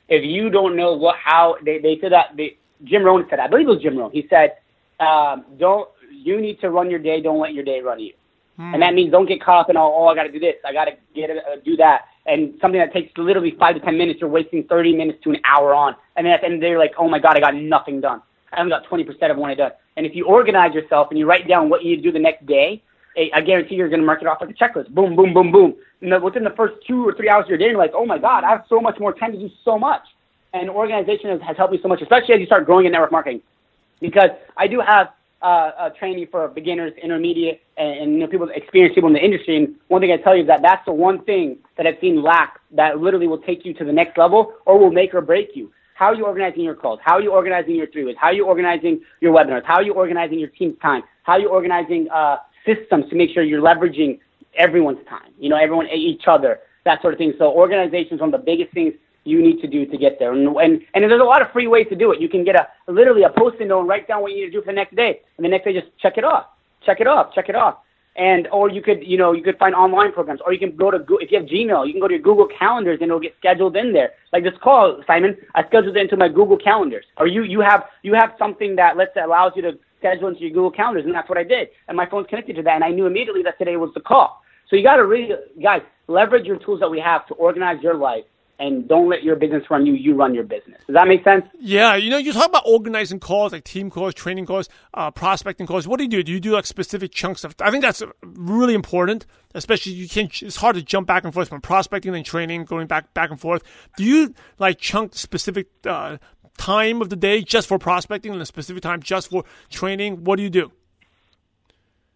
if you don't know what how they, they said that they, Jim Rohn said, I believe it was Jim Rohn. He said, um, "Don't you need to run your day? Don't let your day run you." Mm. And that means don't get caught up in, oh, oh I got to do this. I got to get it, uh, do that. And something that takes literally five to 10 minutes, you're wasting 30 minutes to an hour on. And then at the end you're like, oh my God, I got nothing done. I only got 20% of what I done. And if you organize yourself and you write down what you do the next day, I guarantee you're going to mark it off like a checklist. Boom, boom, boom, boom. And within the first two or three hours of your day, you're like, oh my God, I have so much more time to do so much. And organization has, has helped me so much, especially as you start growing in network marketing. Because I do have uh, uh, training for beginners, intermediate, and, and you know, people, experienced people in the industry. And one thing I tell you is that that's the one thing that I've seen lack that literally will take you to the next level or will make or break you. How are you organizing your calls? How are you organizing your three ways? How are you organizing your webinars? How are you organizing your team's time? How are you organizing uh, systems to make sure you're leveraging everyone's time? You know, everyone, each other, that sort of thing. So organization is one of the biggest things you need to do to get there. And, and, and there's a lot of free ways to do it. You can get a literally a post-it note and write down what you need to do for the next day, and the next day just check it off, check it off, check it off. And or you could you know you could find online programs. Or you can go to if you have Gmail you can go to your Google calendars and it'll get scheduled in there. Like this call Simon I scheduled it into my Google calendars. Or you you have you have something that let's allows you to schedule into your Google calendars and that's what I did. And my phone's connected to that and I knew immediately that today was the call. So you got to really guys leverage your tools that we have to organize your life and don't let your business run you. You run your business. Does that make sense? Yeah. You know, you talk about organizing calls, like team calls, training calls, uh, prospecting calls. What do you do? Do you do like specific chunks of? I think that's really important. Especially you can't. It's hard to jump back and forth from prospecting and training, going back back and forth. Do you like chunk specific uh, time of the day just for prospecting and a specific time just for training? What do you do?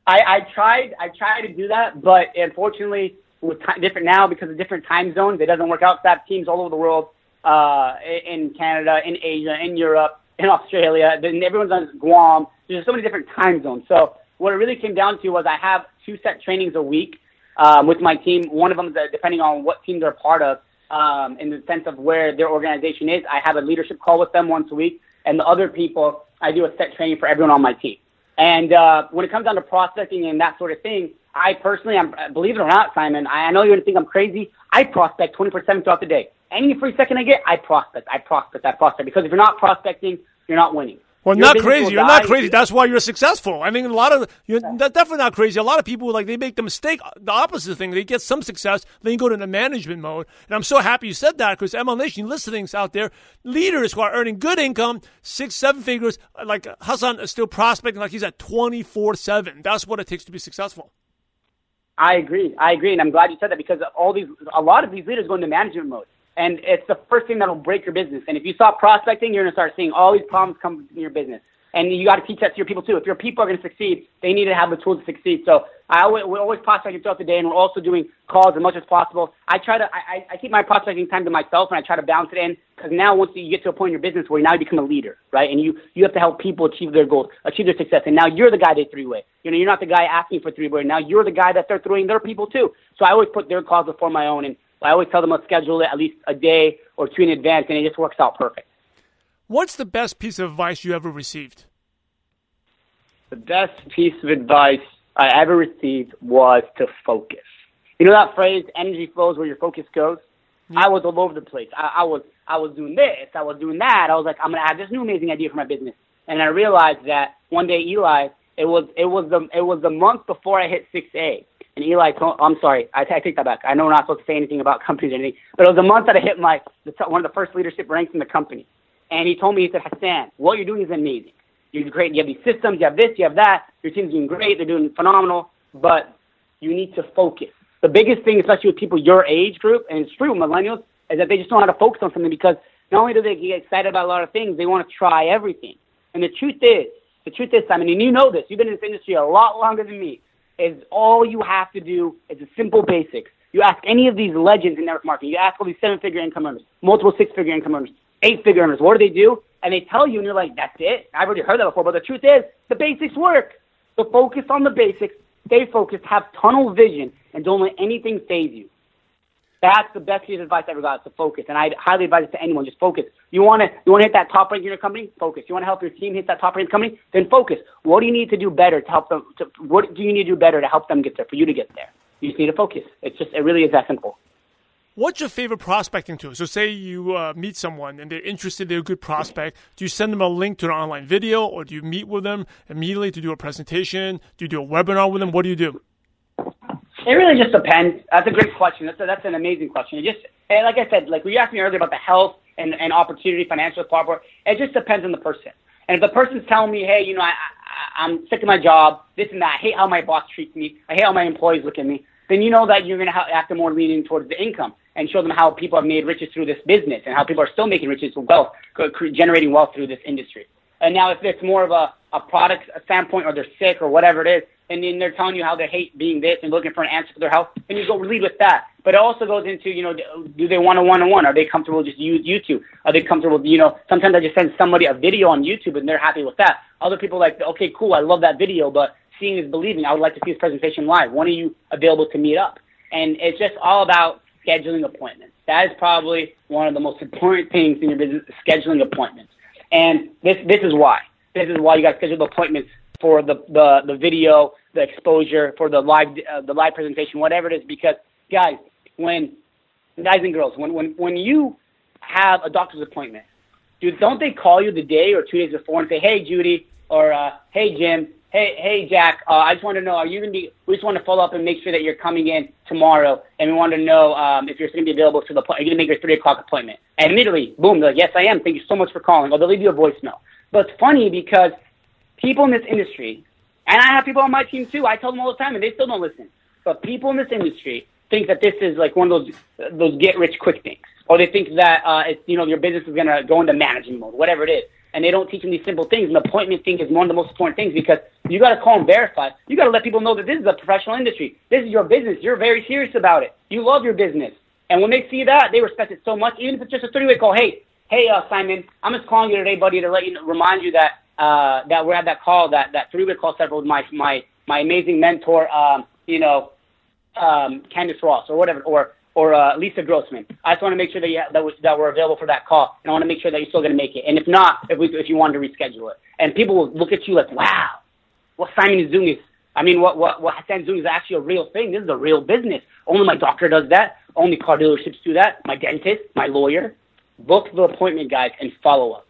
I, I tried. I tried to do that, but unfortunately with t- different now because of different time zones. It doesn't work out. So have teams all over the world, uh, in Canada, in Asia, in Europe, in Australia. Then everyone's on Guam. There's so many different time zones. So what it really came down to was I have two set trainings a week um, with my team. One of them is depending on what team they're part of. Um, in the sense of where their organization is, I have a leadership call with them once a week, and the other people, I do a set training for everyone on my team. And uh, when it comes down to prospecting and that sort of thing, I personally, I'm, uh, believe it or not, Simon, I, I know you're going to think I'm crazy. I prospect 24 7 throughout the day. Any free second I get, I prospect. I prospect. I prospect. Because if you're not prospecting, you're not winning. Well, Your not crazy. You're not crazy. That's why you're successful. I mean, a lot of you're definitely not crazy. A lot of people like they make the mistake, the opposite thing. They get some success, then you go to the management mode. And I'm so happy you said that because MLM Nation listenings out there, leaders who are earning good income, six, seven figures, like Hassan is still prospecting, like he's at 24 seven. That's what it takes to be successful. I agree. I agree, and I'm glad you said that because all these, a lot of these leaders go into management mode, and it's the first thing that'll break your business. And if you stop prospecting, you're gonna start seeing all these problems come in your business. And you got to teach that to your people too. If your people are going to succeed, they need to have the tools to succeed. So I always, we're always prospecting throughout the day, and we're also doing calls as much as possible. I try to, I, I keep my prospecting time to myself, and I try to balance it in because now once you get to a point in your business where you now you become a leader, right? And you, you have to help people achieve their goals, achieve their success. And now you're the guy they three way. You know, you're not the guy asking for three way. Now you're the guy that they're throwing their people too. So I always put their calls before my own, and I always tell them to schedule it at least a day or two in advance, and it just works out perfect. What's the best piece of advice you ever received? the best piece of advice I ever received was to focus. You know that phrase, energy flows where your focus goes? I was all over the place. I, I was I was doing this, I was doing that. I was like, I'm gonna have this new amazing idea for my business. And I realized that one day Eli, it was it was the it was the month before I hit six A. And Eli told, I'm sorry, I, I take that back. I know we're not supposed to say anything about companies or anything, but it was the month that I hit my the, one of the first leadership ranks in the company. And he told me, he said, Hassan, what you're doing is amazing. You're great. You have these systems. You have this. You have that. Your team's doing great. They're doing phenomenal. But you need to focus. The biggest thing, especially with people your age group, and it's true millennials, is that they just don't know how to focus on something because not only do they get excited about a lot of things, they want to try everything. And the truth is, the truth is, Simon, and you know this, you've been in this industry a lot longer than me, is all you have to do is a simple basics. You ask any of these legends in network marketing, you ask all these seven figure income earners, multiple six figure income earners, eight figure earners, what do they do? and they tell you, and you're like, that's it. I've already heard that before. But the truth is, the basics work. So focus on the basics, stay focused, have tunnel vision, and don't let anything phase you. That's the best piece of advice I ever got to focus, and I highly advise it to anyone. Just focus. You want to you want to hit that top rank in your company? Focus. You want to help your team hit that top rank in your company? Then focus. What do you need to do better to help them? To, what do you need to do better to help them get there? For you to get there, you just need to focus. It's just it really is that simple. What's your favorite prospecting tool? So, say you uh, meet someone and they're interested, they're a good prospect. Do you send them a link to an online video, or do you meet with them immediately to do a presentation? Do you do a webinar with them? What do you do? It really just depends. That's a great question. That's a, that's an amazing question. It just like I said, like you asked me earlier about the health and, and opportunity, financial part. It just depends on the person. And if the person's telling me, hey, you know, I, I I'm sick of my job, this and that, I hate how my boss treats me, I hate how my employees look at me, then you know that you're going to have to more leaning towards the income and show them how people have made riches through this business and how people are still making riches, through wealth, generating wealth through this industry. And now if it's more of a, a product standpoint or they're sick or whatever it is, and then they're telling you how they hate being this and looking for an answer for their health, and you go lead with that. But it also goes into, you know, do they want a one-on-one? Are they comfortable just use YouTube? Are they comfortable, you know, sometimes I just send somebody a video on YouTube and they're happy with that. Other people like, okay, cool, I love that video, but seeing is believing. I would like to see his presentation live. When are you available to meet up? And it's just all about scheduling appointments. That is probably one of the most important things in your business, scheduling appointments. And this, this is why. This is why you got to schedule appointments for the, the, the video, the exposure, for the live, uh, the live presentation, whatever it is. Because guys, when guys and girls, when, when, when you have a doctor's appointment, dude, don't they call you the day or two days before and say, hey, Judy, or uh, hey, Jim, hey, hey, Jack, uh, I just want to know, are you going to be, we just want to follow up and make sure that you're coming in tomorrow, and we want to know um, if you're going to be available to the, are you going to make your 3 o'clock appointment? And immediately, boom, they're like, yes, I am. Thank you so much for calling. Or they'll leave you a voicemail. But it's funny because people in this industry, and I have people on my team too, I tell them all the time, and they still don't listen. But people in this industry think that this is like one of those those get rich quick things, or they think that uh, it's you know your business is gonna go into management mode, whatever it is, and they don't teach them these simple things. And the appointment thing is one of the most important things because you got to call and verify. You got to let people know that this is a professional industry. This is your business. You're very serious about it. You love your business, and when they see that, they respect it so much. Even if it's just a 30 way call, hey, hey, uh, Simon, I'm just calling you today, buddy, to let you know, remind you that uh, that we had that call, that that three way call set with my my my amazing mentor, um, you know, um, Candice Ross or whatever, or or uh, Lisa Grossman. I just want to make sure that you that, was, that we're available for that call, and I want to make sure that you're still going to make it. And if not, if we if you wanted to reschedule it, and people will look at you like, wow, what Simon is doing is. I mean, what what what Hassan's doing is actually a real thing. This is a real business. Only my doctor does that. Only car dealerships do that. My dentist, my lawyer. Book the appointment, guys, and follow up.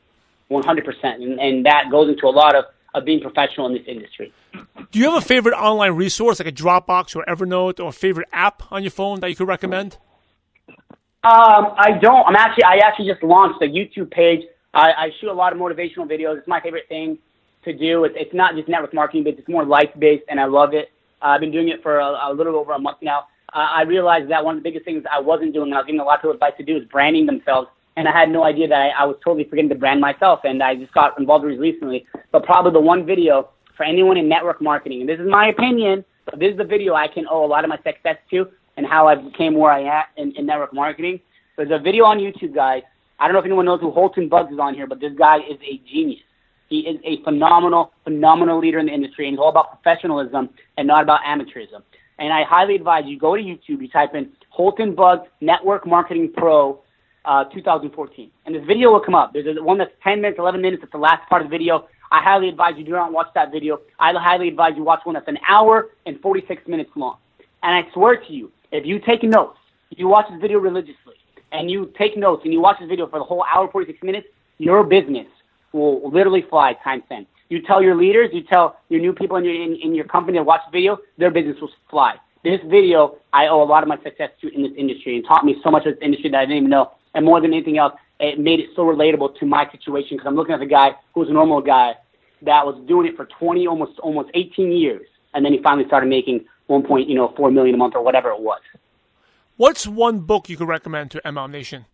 100%. And, and that goes into a lot of, of being professional in this industry. Do you have a favorite online resource like a Dropbox or Evernote or a favorite app on your phone that you could recommend? Um, I don't. I'm actually, I actually just launched a YouTube page. I, I shoot a lot of motivational videos. It's my favorite thing to do. It's, it's not just network marketing, but it's more life based, and I love it. Uh, I've been doing it for a, a little over a month now. Uh, I realized that one of the biggest things I wasn't doing, and I was giving a lot of people advice to do, is branding themselves and I had no idea that I, I was totally forgetting to brand myself. And I just got involved recently. But probably the one video for anyone in network marketing, and this is my opinion, but this is the video I can owe a lot of my success to and how I became where I am in, in network marketing. There's a video on YouTube, guys. I don't know if anyone knows who Holton Buggs is on here, but this guy is a genius. He is a phenomenal, phenomenal leader in the industry, and he's all about professionalism and not about amateurism. And I highly advise you go to YouTube, you type in Holton Buggs Network Marketing Pro uh, 2014. And this video will come up. There's one that's 10 minutes, 11 minutes. It's the last part of the video. I highly advise you do not watch that video. I highly advise you watch one that's an hour and 46 minutes long. And I swear to you, if you take notes, if you watch this video religiously, and you take notes and you watch this video for the whole hour 46 minutes, your business will literally fly times 10. You tell your leaders, you tell your new people in your, in, in your company to watch the video, their business will fly. This video, I owe a lot of my success to in this industry and taught me so much of this industry that I didn't even know and more than anything else, it made it so relatable to my situation because I'm looking at the guy who was a normal guy that was doing it for 20, almost almost 18 years, and then he finally started making 1. Point, you know, four million a month or whatever it was. What's one book you could recommend to MLM Nation?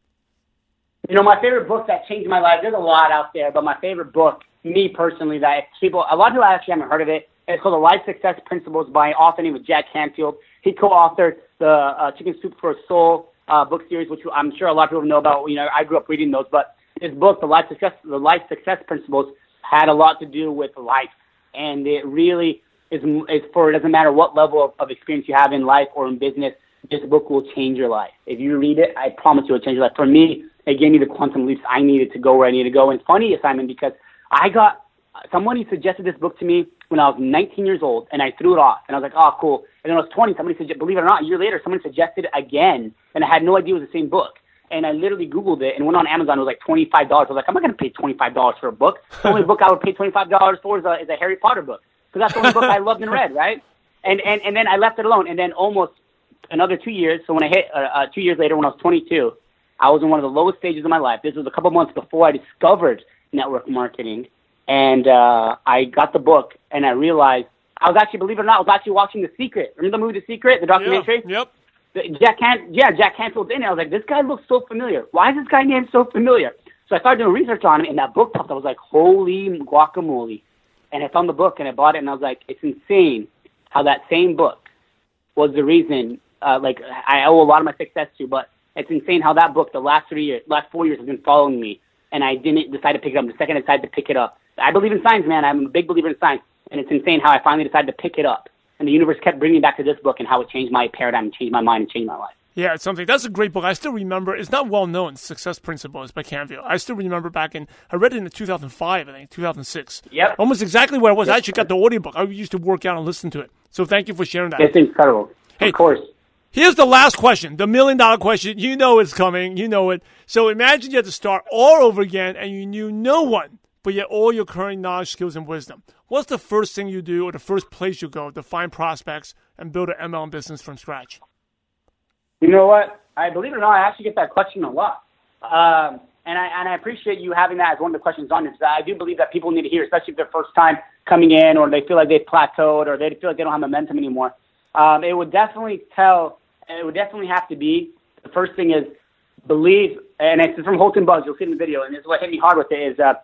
You know, my favorite book that changed my life. There's a lot out there, but my favorite book, me personally, that people, a lot of people actually haven't heard of it. It's called The Life Success Principles by an author named Jack Canfield. He co-authored the uh, Chicken Soup for a Soul uh, book series, which I'm sure a lot of people know about. You know, I grew up reading those, but this book, the life success, the life success principles, had a lot to do with life, and it really is is for it doesn't matter what level of, of experience you have in life or in business. This book will change your life. If you read it, I promise you, it'll change your life. For me, it gave me the quantum leaps I needed to go where I needed to go. And funny, Simon, because I got somebody suggested this book to me when I was 19 years old, and I threw it off. And I was like, oh, cool. And then I was 20. Somebody said, believe it or not, a year later, someone suggested it again, and I had no idea it was the same book. And I literally Googled it and went on Amazon. It was like $25. I was like, I'm not going to pay $25 for a book. The only book I would pay $25 for is a, is a Harry Potter book. Because that's the only book I loved and read, right? and, and, and then I left it alone. And then almost another two years. So when I hit uh, uh, two years later, when I was 22, I was in one of the lowest stages of my life. This was a couple months before I discovered network marketing, and uh, I got the book, and I realized I was actually, believe it or not, I was actually watching The Secret. Remember the movie The Secret, the documentary? Yeah, yep. Jack Can, yeah, Jack Canfield's in it. I was like, this guy looks so familiar. Why is this guy name so familiar? So I started doing research on him, and that book popped. I was like, holy guacamole! And I found the book, and I bought it, and I was like, it's insane how that same book was the reason. Uh, like I owe a lot of my success to, but it's insane how that book, the last three years, last four years, has been following me, and I didn't decide to pick it up. The second I decided to pick it up, I believe in science, man. I'm a big believer in science, and it's insane how I finally decided to pick it up, and the universe kept bringing me back to this book, and how it changed my paradigm, and changed my mind, and changed my life. Yeah, it's something. That's a great book. I still remember. It's not well known. Success Principles by Canfield. I still remember back in. I read it in 2005, I think, 2006. Yep. Almost exactly where I was. Yep. I actually got the audiobook. I used to work out and listen to it. So thank you for sharing that. It's incredible. Hey, of course. Here's the last question, the million dollar question. You know it's coming. You know it. So imagine you had to start all over again and you knew no one, but yet all your current knowledge, skills, and wisdom. What's the first thing you do or the first place you go to find prospects and build an MLM business from scratch? You know what? I believe it or not, I actually get that question a lot. Um, and I and I appreciate you having that as one of the questions on it. I do believe that people need to hear, especially if they're first time coming in, or they feel like they've plateaued, or they feel like they don't have momentum anymore. Um, it would definitely tell. It would definitely have to be the first thing is believe, and it's from Holton Buggs, You'll see in the video, and this is what hit me hard with it is uh,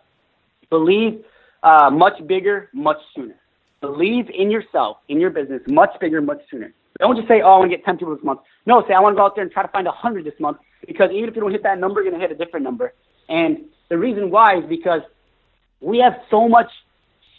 believe uh, much bigger, much sooner. Believe in yourself, in your business, much bigger, much sooner. Don't just say, oh, I want to get 10 people this month. No, say, I want to go out there and try to find 100 this month because even if you don't hit that number, you're going to hit a different number. And the reason why is because we have so much,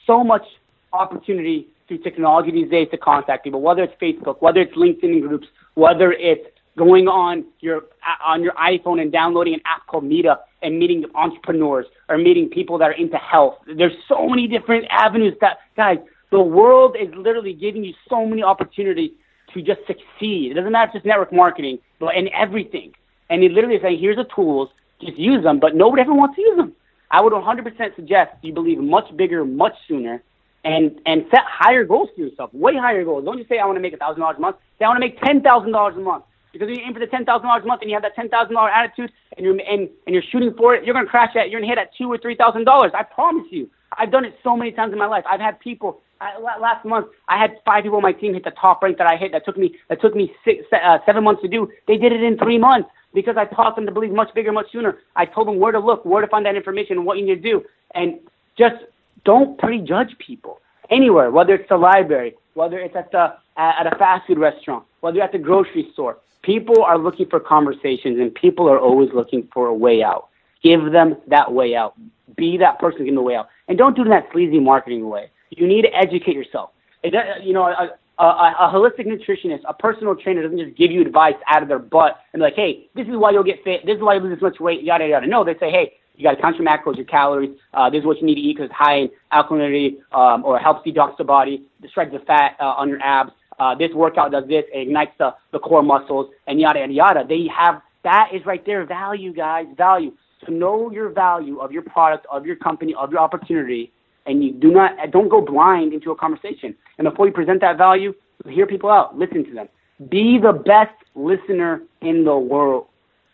so much opportunity through technology these days to contact people, whether it's Facebook, whether it's LinkedIn groups, whether it's going on your on your iPhone and downloading an app called Meetup and meeting entrepreneurs or meeting people that are into health. There's so many different avenues that guys, the world is literally giving you so many opportunities to just succeed. It doesn't matter if it's network marketing, but in everything. And it literally say, here's the tools, just use them, but nobody ever wants to use them. I would 100% suggest you believe much bigger, much sooner, and and set higher goals for yourself, way higher goals. Don't just say I want to make a thousand dollars a month. Say I want to make ten thousand dollars a month. Because you aim for the ten thousand dollars a month and you have that ten thousand dollar attitude and you're and, and you're shooting for it, you're gonna crash at you're gonna hit at two or three thousand dollars. I promise you. I've done it so many times in my life. I've had people I, last month. I had five people on my team hit the top rank that I hit. That took me that took me six uh, seven months to do. They did it in three months because I taught them to believe much bigger, much sooner. I told them where to look, where to find that information, what you need to do, and just don't prejudge people anywhere, whether it's the library, whether it's at the at a fast food restaurant, whether you're at the grocery store. People are looking for conversations, and people are always looking for a way out. Give them that way out. Be that person giving the way out, and don't do that sleazy marketing way. You need to educate yourself. You know, a, a, a holistic nutritionist, a personal trainer doesn't just give you advice out of their butt and be like, hey, this is why you'll get fit. This is why you lose this much weight, yada, yada. No, they say, hey, you got to count your macros, your calories. Uh, this is what you need to eat because it's high in alkalinity um, or helps detox the body, shreds the fat uh, on your abs. Uh, this workout does this, it ignites the, the core muscles, and yada, yada, yada. They have, that is right there, value, guys, value. To know your value of your product, of your company, of your opportunity, and you do not, don't go blind into a conversation. And before you present that value, hear people out, listen to them. Be the best listener in the world.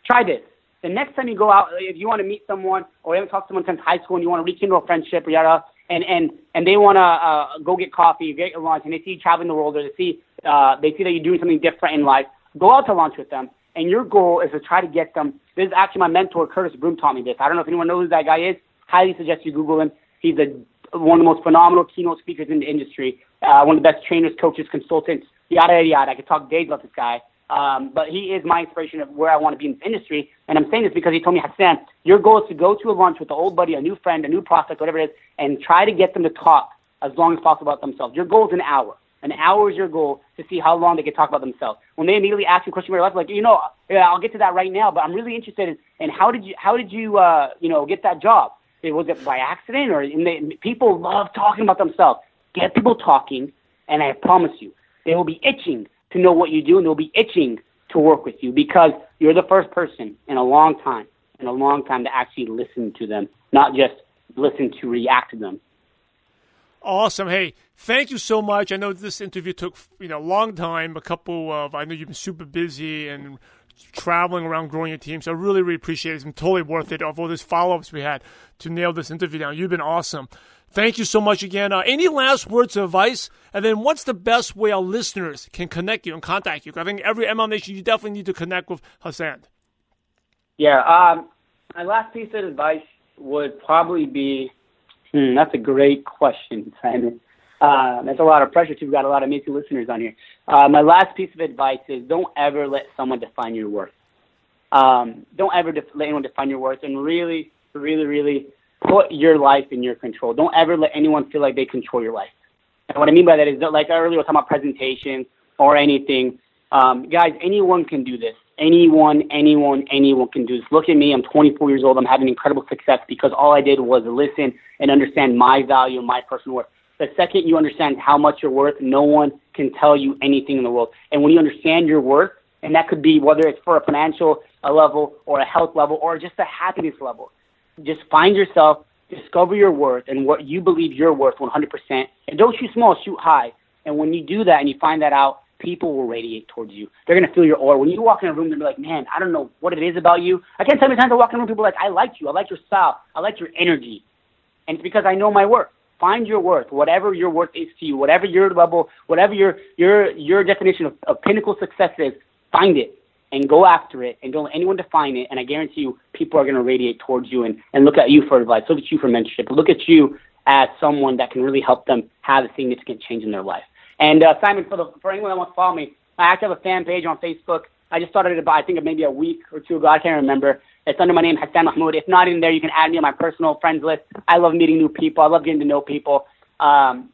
Try this. The next time you go out, if you want to meet someone or you haven't talked to someone since high school and you want to rekindle a friendship, yada, and and and they want to uh, go get coffee, get lunch, and they see you traveling the world, or they see uh, they see that you're doing something different in life, go out to lunch with them. And your goal is to try to get them. This is actually my mentor, Curtis Broom, taught me this. I don't know if anyone knows who that guy is. Highly suggest you Google him. He's a one of the most phenomenal keynote speakers in the industry, uh, one of the best trainers, coaches, consultants, yada, yada, yada. I could talk days about this guy. Um, but he is my inspiration of where I want to be in this industry. And I'm saying this because he told me, Hassan, your goal is to go to a lunch with an old buddy, a new friend, a new prospect, whatever it is, and try to get them to talk as long as possible about themselves. Your goal is an hour. An hour is your goal to see how long they can talk about themselves. When they immediately ask you a question life, like, you know, yeah, I'll get to that right now, but I'm really interested in, in how did you, how did you, uh, you know, get that job? It, was it by accident or they, people love talking about themselves? Get people talking, and I promise you, they will be itching to know what you do, and they'll be itching to work with you because you're the first person in a long time, in a long time to actually listen to them, not just listen to react to them. Awesome. Hey, thank you so much. I know this interview took you know a long time. A couple of I know you've been super busy and traveling around growing your team. So I really, really appreciate it. It's been totally worth it of all these follow ups we had to nail this interview down. You've been awesome. Thank you so much again. Uh, any last words of advice? And then what's the best way our listeners can connect you and contact you? I think every MLM Nation, you definitely need to connect with Hassan. Yeah. Um, my last piece of advice would probably be Hmm, that's a great question, Simon. Uh, that's a lot of pressure too. We've got a lot of amazing listeners on here. Uh, my last piece of advice is don't ever let someone define your worth. Um, don't ever def- let anyone define your worth, and really, really, really put your life in your control. Don't ever let anyone feel like they control your life. And what I mean by that is, that, like I earlier, were talking about presentations or anything. Um, guys, anyone can do this. Anyone, anyone, anyone can do this. Look at me. I'm 24 years old. I'm having incredible success because all I did was listen and understand my value and my personal worth. The second you understand how much you're worth, no one can tell you anything in the world. And when you understand your worth, and that could be whether it's for a financial level or a health level or just a happiness level, just find yourself, discover your worth and what you believe you're worth 100%. And don't shoot small, shoot high. And when you do that and you find that out, people will radiate towards you. They're gonna feel your aura. When you walk in a room, they're like, "Man, I don't know what it is about you." I can't tell you how many times I walk in a room, people are like, "I like you. I like your style. I like your energy," and it's because I know my worth. Find your worth, whatever your worth is to you, whatever your level, whatever your your your definition of, of pinnacle success is. Find it and go after it, and don't let anyone define it. And I guarantee you, people are going to radiate towards you and and look at you for advice. Look at you for mentorship. Look at you as someone that can really help them have a significant change in their life. And uh, Simon, for the for anyone that wants to follow me, I actually have a fan page on Facebook. I just started it about I think maybe a week or two ago. I can't remember. It's under my name Hassan Mahmoud. If not in there, you can add me on my personal friends list. I love meeting new people. I love getting to know people. Um,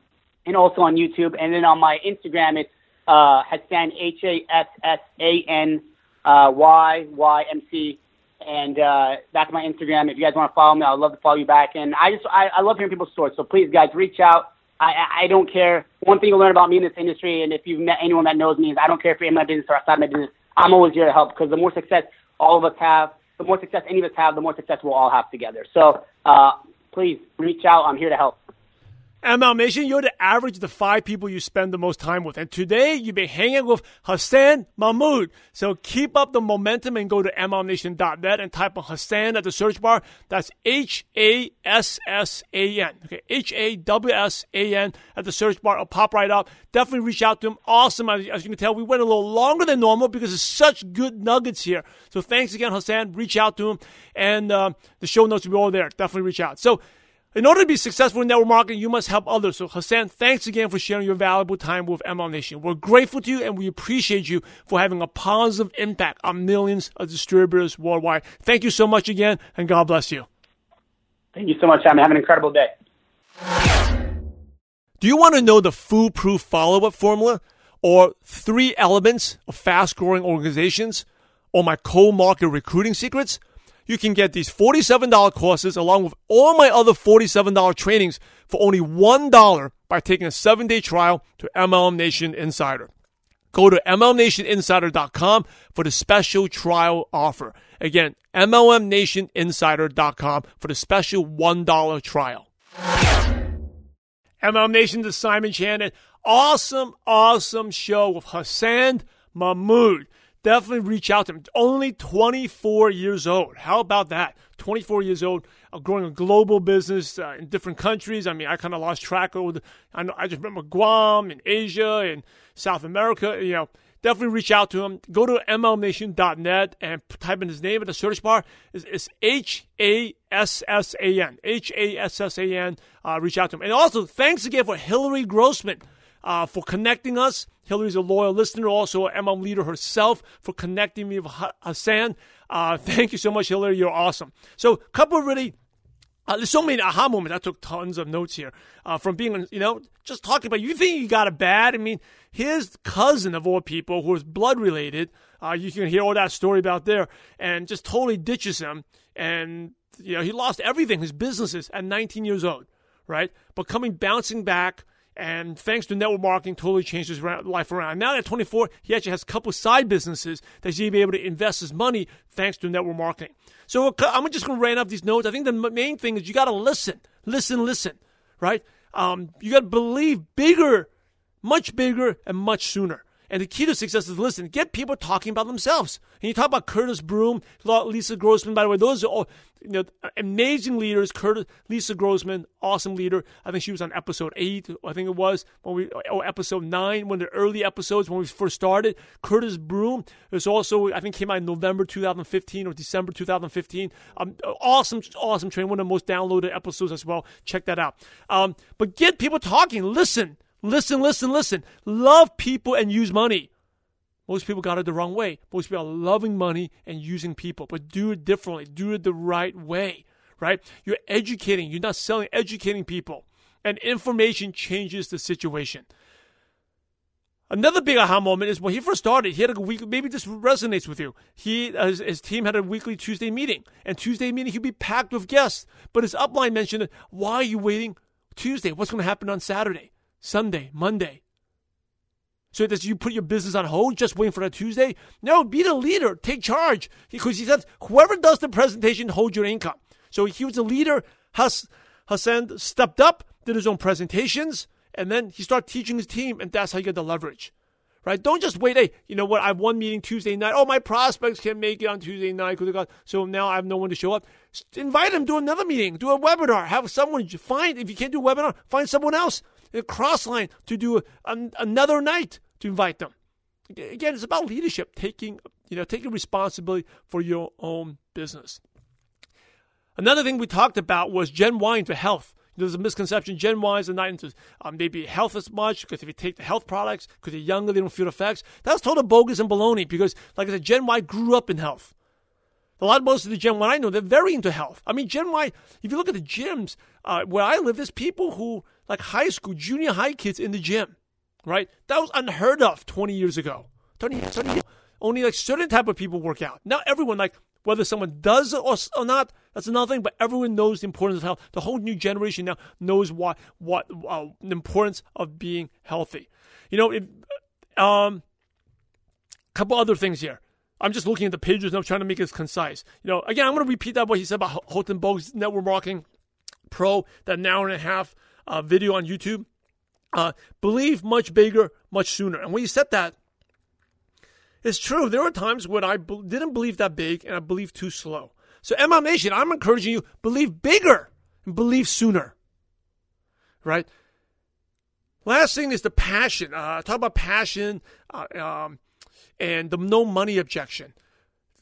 and also on YouTube. And then on my Instagram, it's uh, Hassan H A S S A N uh, Y Y M C. And uh, that's my Instagram. If you guys want to follow me, I'd love to follow you back. And I just I, I love hearing people's stories. So please, guys, reach out. I, I don't care. One thing you learn about me in this industry, and if you've met anyone that knows me, is I don't care if you're in my business or outside my business. I'm always here to help because the more success all of us have, the more success any of us have, the more success we'll all have together. So uh, please reach out. I'm here to help. MLM Nation, you're the average of the five people you spend the most time with. And today you've been hanging with Hassan Mahmoud. So keep up the momentum and go to MLMNation.net and type on Hassan at the search bar. That's H A S S A N. Okay, H A W S A N at the search bar. It'll pop right up. Definitely reach out to him. Awesome. As, as you can tell, we went a little longer than normal because there's such good nuggets here. So thanks again, Hassan. Reach out to him. And uh, the show notes will be all there. Definitely reach out. So, in order to be successful in network marketing, you must help others. So, Hassan, thanks again for sharing your valuable time with MLM Nation. We're grateful to you and we appreciate you for having a positive impact on millions of distributors worldwide. Thank you so much again, and God bless you. Thank you so much, Simon. Have an incredible day. Do you want to know the foolproof follow up formula or three elements of fast growing organizations or my co market recruiting secrets? You can get these $47 courses along with all my other $47 trainings for only $1 by taking a seven day trial to MLM Nation Insider. Go to MLMNationInsider.com for the special trial offer. Again, MLMNationInsider.com for the special $1 trial. MLM Nation, the Simon Chan. Awesome, awesome show with Hassan Mahmoud definitely reach out to him. Only 24 years old. How about that? 24 years old, uh, growing a global business uh, in different countries. I mean, I kind of lost track of. The, I know I just remember Guam and Asia and South America. You know, definitely reach out to him. Go to mlmnation.net and type in his name in the search bar. It's, H A S S A N. H A S S A N. Uh, reach out to him. And also, thanks again for Hillary Grossman uh, for connecting us. Hillary's a loyal listener, also an MLM leader herself, for connecting me with Hassan. Uh, thank you so much, Hillary. You're awesome. So, a couple really uh, there's so many aha moments. I took tons of notes here uh, from being, you know, just talking about. You think you got it bad? I mean, his cousin of all people, who is blood related, uh, you can hear all that story about there, and just totally ditches him. And you know, he lost everything, his businesses, at 19 years old, right? But coming bouncing back, and thanks to network marketing, totally changed his life around. Now at 24, he actually has a couple side businesses that he's able to invest his money thanks to network marketing. So I'm just going to run off these notes. I think the main thing is you got to listen, listen, listen, right? Um, you got to believe bigger, much bigger, and much sooner. And the key to success is listen, get people talking about themselves. And you talk about Curtis Broom, Lisa Grossman, by the way, those are all you know, amazing leaders. Curtis, Lisa Grossman, awesome leader. I think she was on episode eight, I think it was, when we, episode nine, one of the early episodes when we first started. Curtis Broom is also, I think, came out in November 2015 or December 2015. Um, awesome, awesome training, one of the most downloaded episodes as well. Check that out. Um, but get people talking. Listen. Listen, listen, listen. Love people and use money. Most people got it the wrong way. Most people are loving money and using people, but do it differently. Do it the right way, right? You're educating, you're not selling, educating people. And information changes the situation. Another big aha moment is when he first started, he had a week, maybe this resonates with you. He, uh, his, his team had a weekly Tuesday meeting, and Tuesday meeting he'd be packed with guests. But his upline mentioned, why are you waiting Tuesday? What's going to happen on Saturday? Sunday, Monday. So does you put your business on hold just waiting for that Tuesday? No, be the leader. Take charge. Because he says whoever does the presentation holds your income. So he was a leader. Has Hassan stepped up, did his own presentations, and then he started teaching his team, and that's how you get the leverage. Right? Don't just wait. Hey, you know what? I have one meeting Tuesday night. Oh, my prospects can't make it on Tuesday night because so now I have no one to show up. Invite them to another meeting. Do a webinar. Have someone find if you can't do a webinar, find someone else cross line to do a, another night to invite them. Again, it's about leadership, taking you know taking responsibility for your own business. Another thing we talked about was Gen Y into health. There's a misconception Gen Y is not into um, maybe health as much because if you take the health products, because they're younger, they don't feel the effects. That's total bogus and baloney because, like I said, Gen Y grew up in health. A lot, most of the Gen Y I know, they're very into health. I mean, Gen Y, if you look at the gyms uh, where I live, there's people who, like high school, junior high kids in the gym, right? That was unheard of 20 years ago. 20, 20 years, only like certain type of people work out. Now everyone, like whether someone does or, or not, that's another thing. But everyone knows the importance of health. The whole new generation now knows what what uh, the importance of being healthy. You know, it, um, couple other things here. I'm just looking at the pages and I'm trying to make it concise. You know, again, I'm going to repeat that what he said about Holton Buggs Network Marketing Pro, that an hour and a half uh, video on YouTube. Uh, believe much bigger, much sooner. And when you said that, it's true. There were times when I didn't believe that big and I believed too slow. So, MLM Nation, I'm encouraging you believe bigger and believe sooner. Right? Last thing is the passion. Uh, talk about passion. Uh, um, and the no money objection.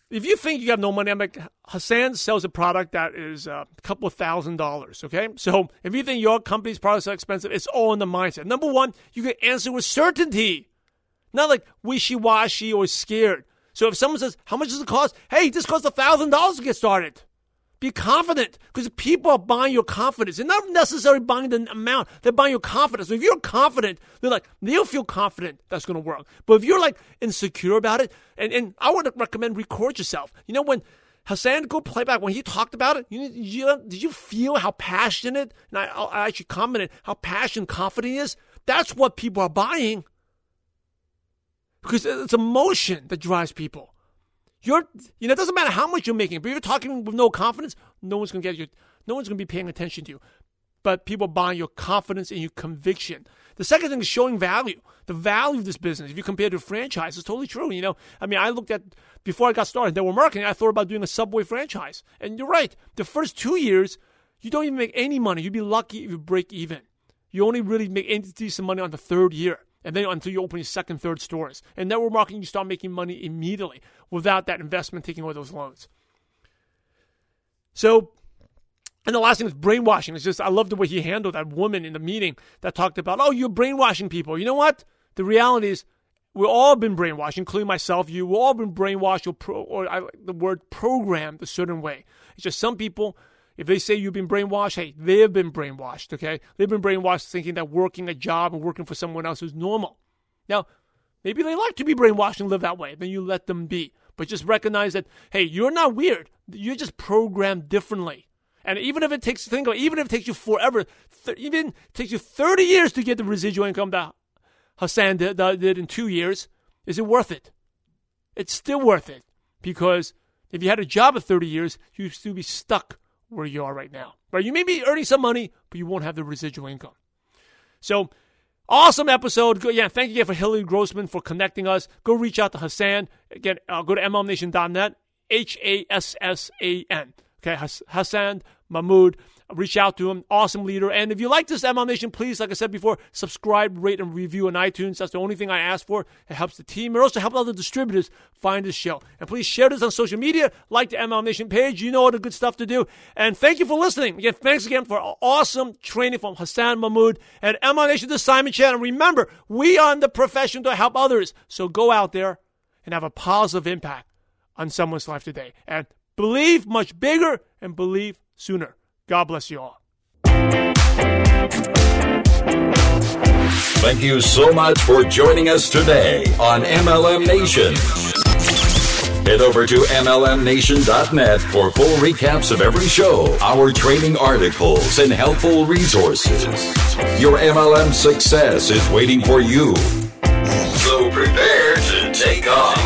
If you think you have no money, I'm like, Hassan sells a product that is a couple of thousand dollars, okay? So if you think your company's products are expensive, it's all in the mindset. Number one, you can answer with certainty, not like wishy washy or scared. So if someone says, How much does it cost? Hey, this costs a thousand dollars to get started. Be confident because people are buying your confidence. They're not necessarily buying the amount, they're buying your confidence. So if you're confident, they're like, they'll feel confident that's going to work. But if you're like insecure about it, and, and I would recommend record yourself. You know, when Hassan, go play back when he talked about it. You, you, did you feel how passionate? And I, I actually commented how passionate, confident is. That's what people are buying because it's emotion that drives people. You're, you know, it doesn't matter how much you're making, but you're talking with no confidence, no one's going to get you. No one's going to be paying attention to you. But people buying your confidence and your conviction. The second thing is showing value. The value of this business. If you compare to a franchise, it's totally true. You know, I mean, I looked at before I got started. there were marketing. I thought about doing a Subway franchise, and you're right. The first two years, you don't even make any money. You'd be lucky if you break even. You only really make any decent money on the third year and then until you open your second, third stores. And network marketing, you start making money immediately without that investment taking away those loans. So, and the last thing is brainwashing. It's just, I love the way he handled that woman in the meeting that talked about, oh, you're brainwashing people. You know what? The reality is, we've all been brainwashed, including myself, you. We've all been brainwashed or, pro, or I, the word programmed a certain way. It's just some people if they say you've been brainwashed, hey, they've been brainwashed, okay? They've been brainwashed thinking that working a job and working for someone else is normal. Now, maybe they like to be brainwashed and live that way. Then you let them be. But just recognize that, hey, you're not weird. You're just programmed differently. And even if it takes, think about, even if it takes you forever, th- even takes you 30 years to get the residual income that Hassan did, that did in two years, is it worth it? It's still worth it because if you had a job of 30 years, you'd still be stuck where you are right now. Right? You may be earning some money, but you won't have the residual income. So, awesome episode. Yeah, thank you again for Hillary Grossman for connecting us. Go reach out to Hassan. Again, uh, go to MLMNation.net. H A S S A N. Okay, Hassan Mahmoud reach out to him. Awesome leader. And if you like this MLM Nation, please, like I said before, subscribe, rate, and review on iTunes. That's the only thing I ask for. It helps the team. It also helps other distributors find this show. And please share this on social media. Like the MLM Nation page. You know all the good stuff to do. And thank you for listening. Again, thanks again for awesome training from Hassan Mahmoud and MLM Nation to Simon Chan. And remember, we are in the profession to help others. So go out there and have a positive impact on someone's life today. And believe much bigger and believe sooner. God bless you all. Thank you so much for joining us today on MLM Nation. Head over to MLMNation.net for full recaps of every show, our training articles, and helpful resources. Your MLM success is waiting for you. So prepare to take off.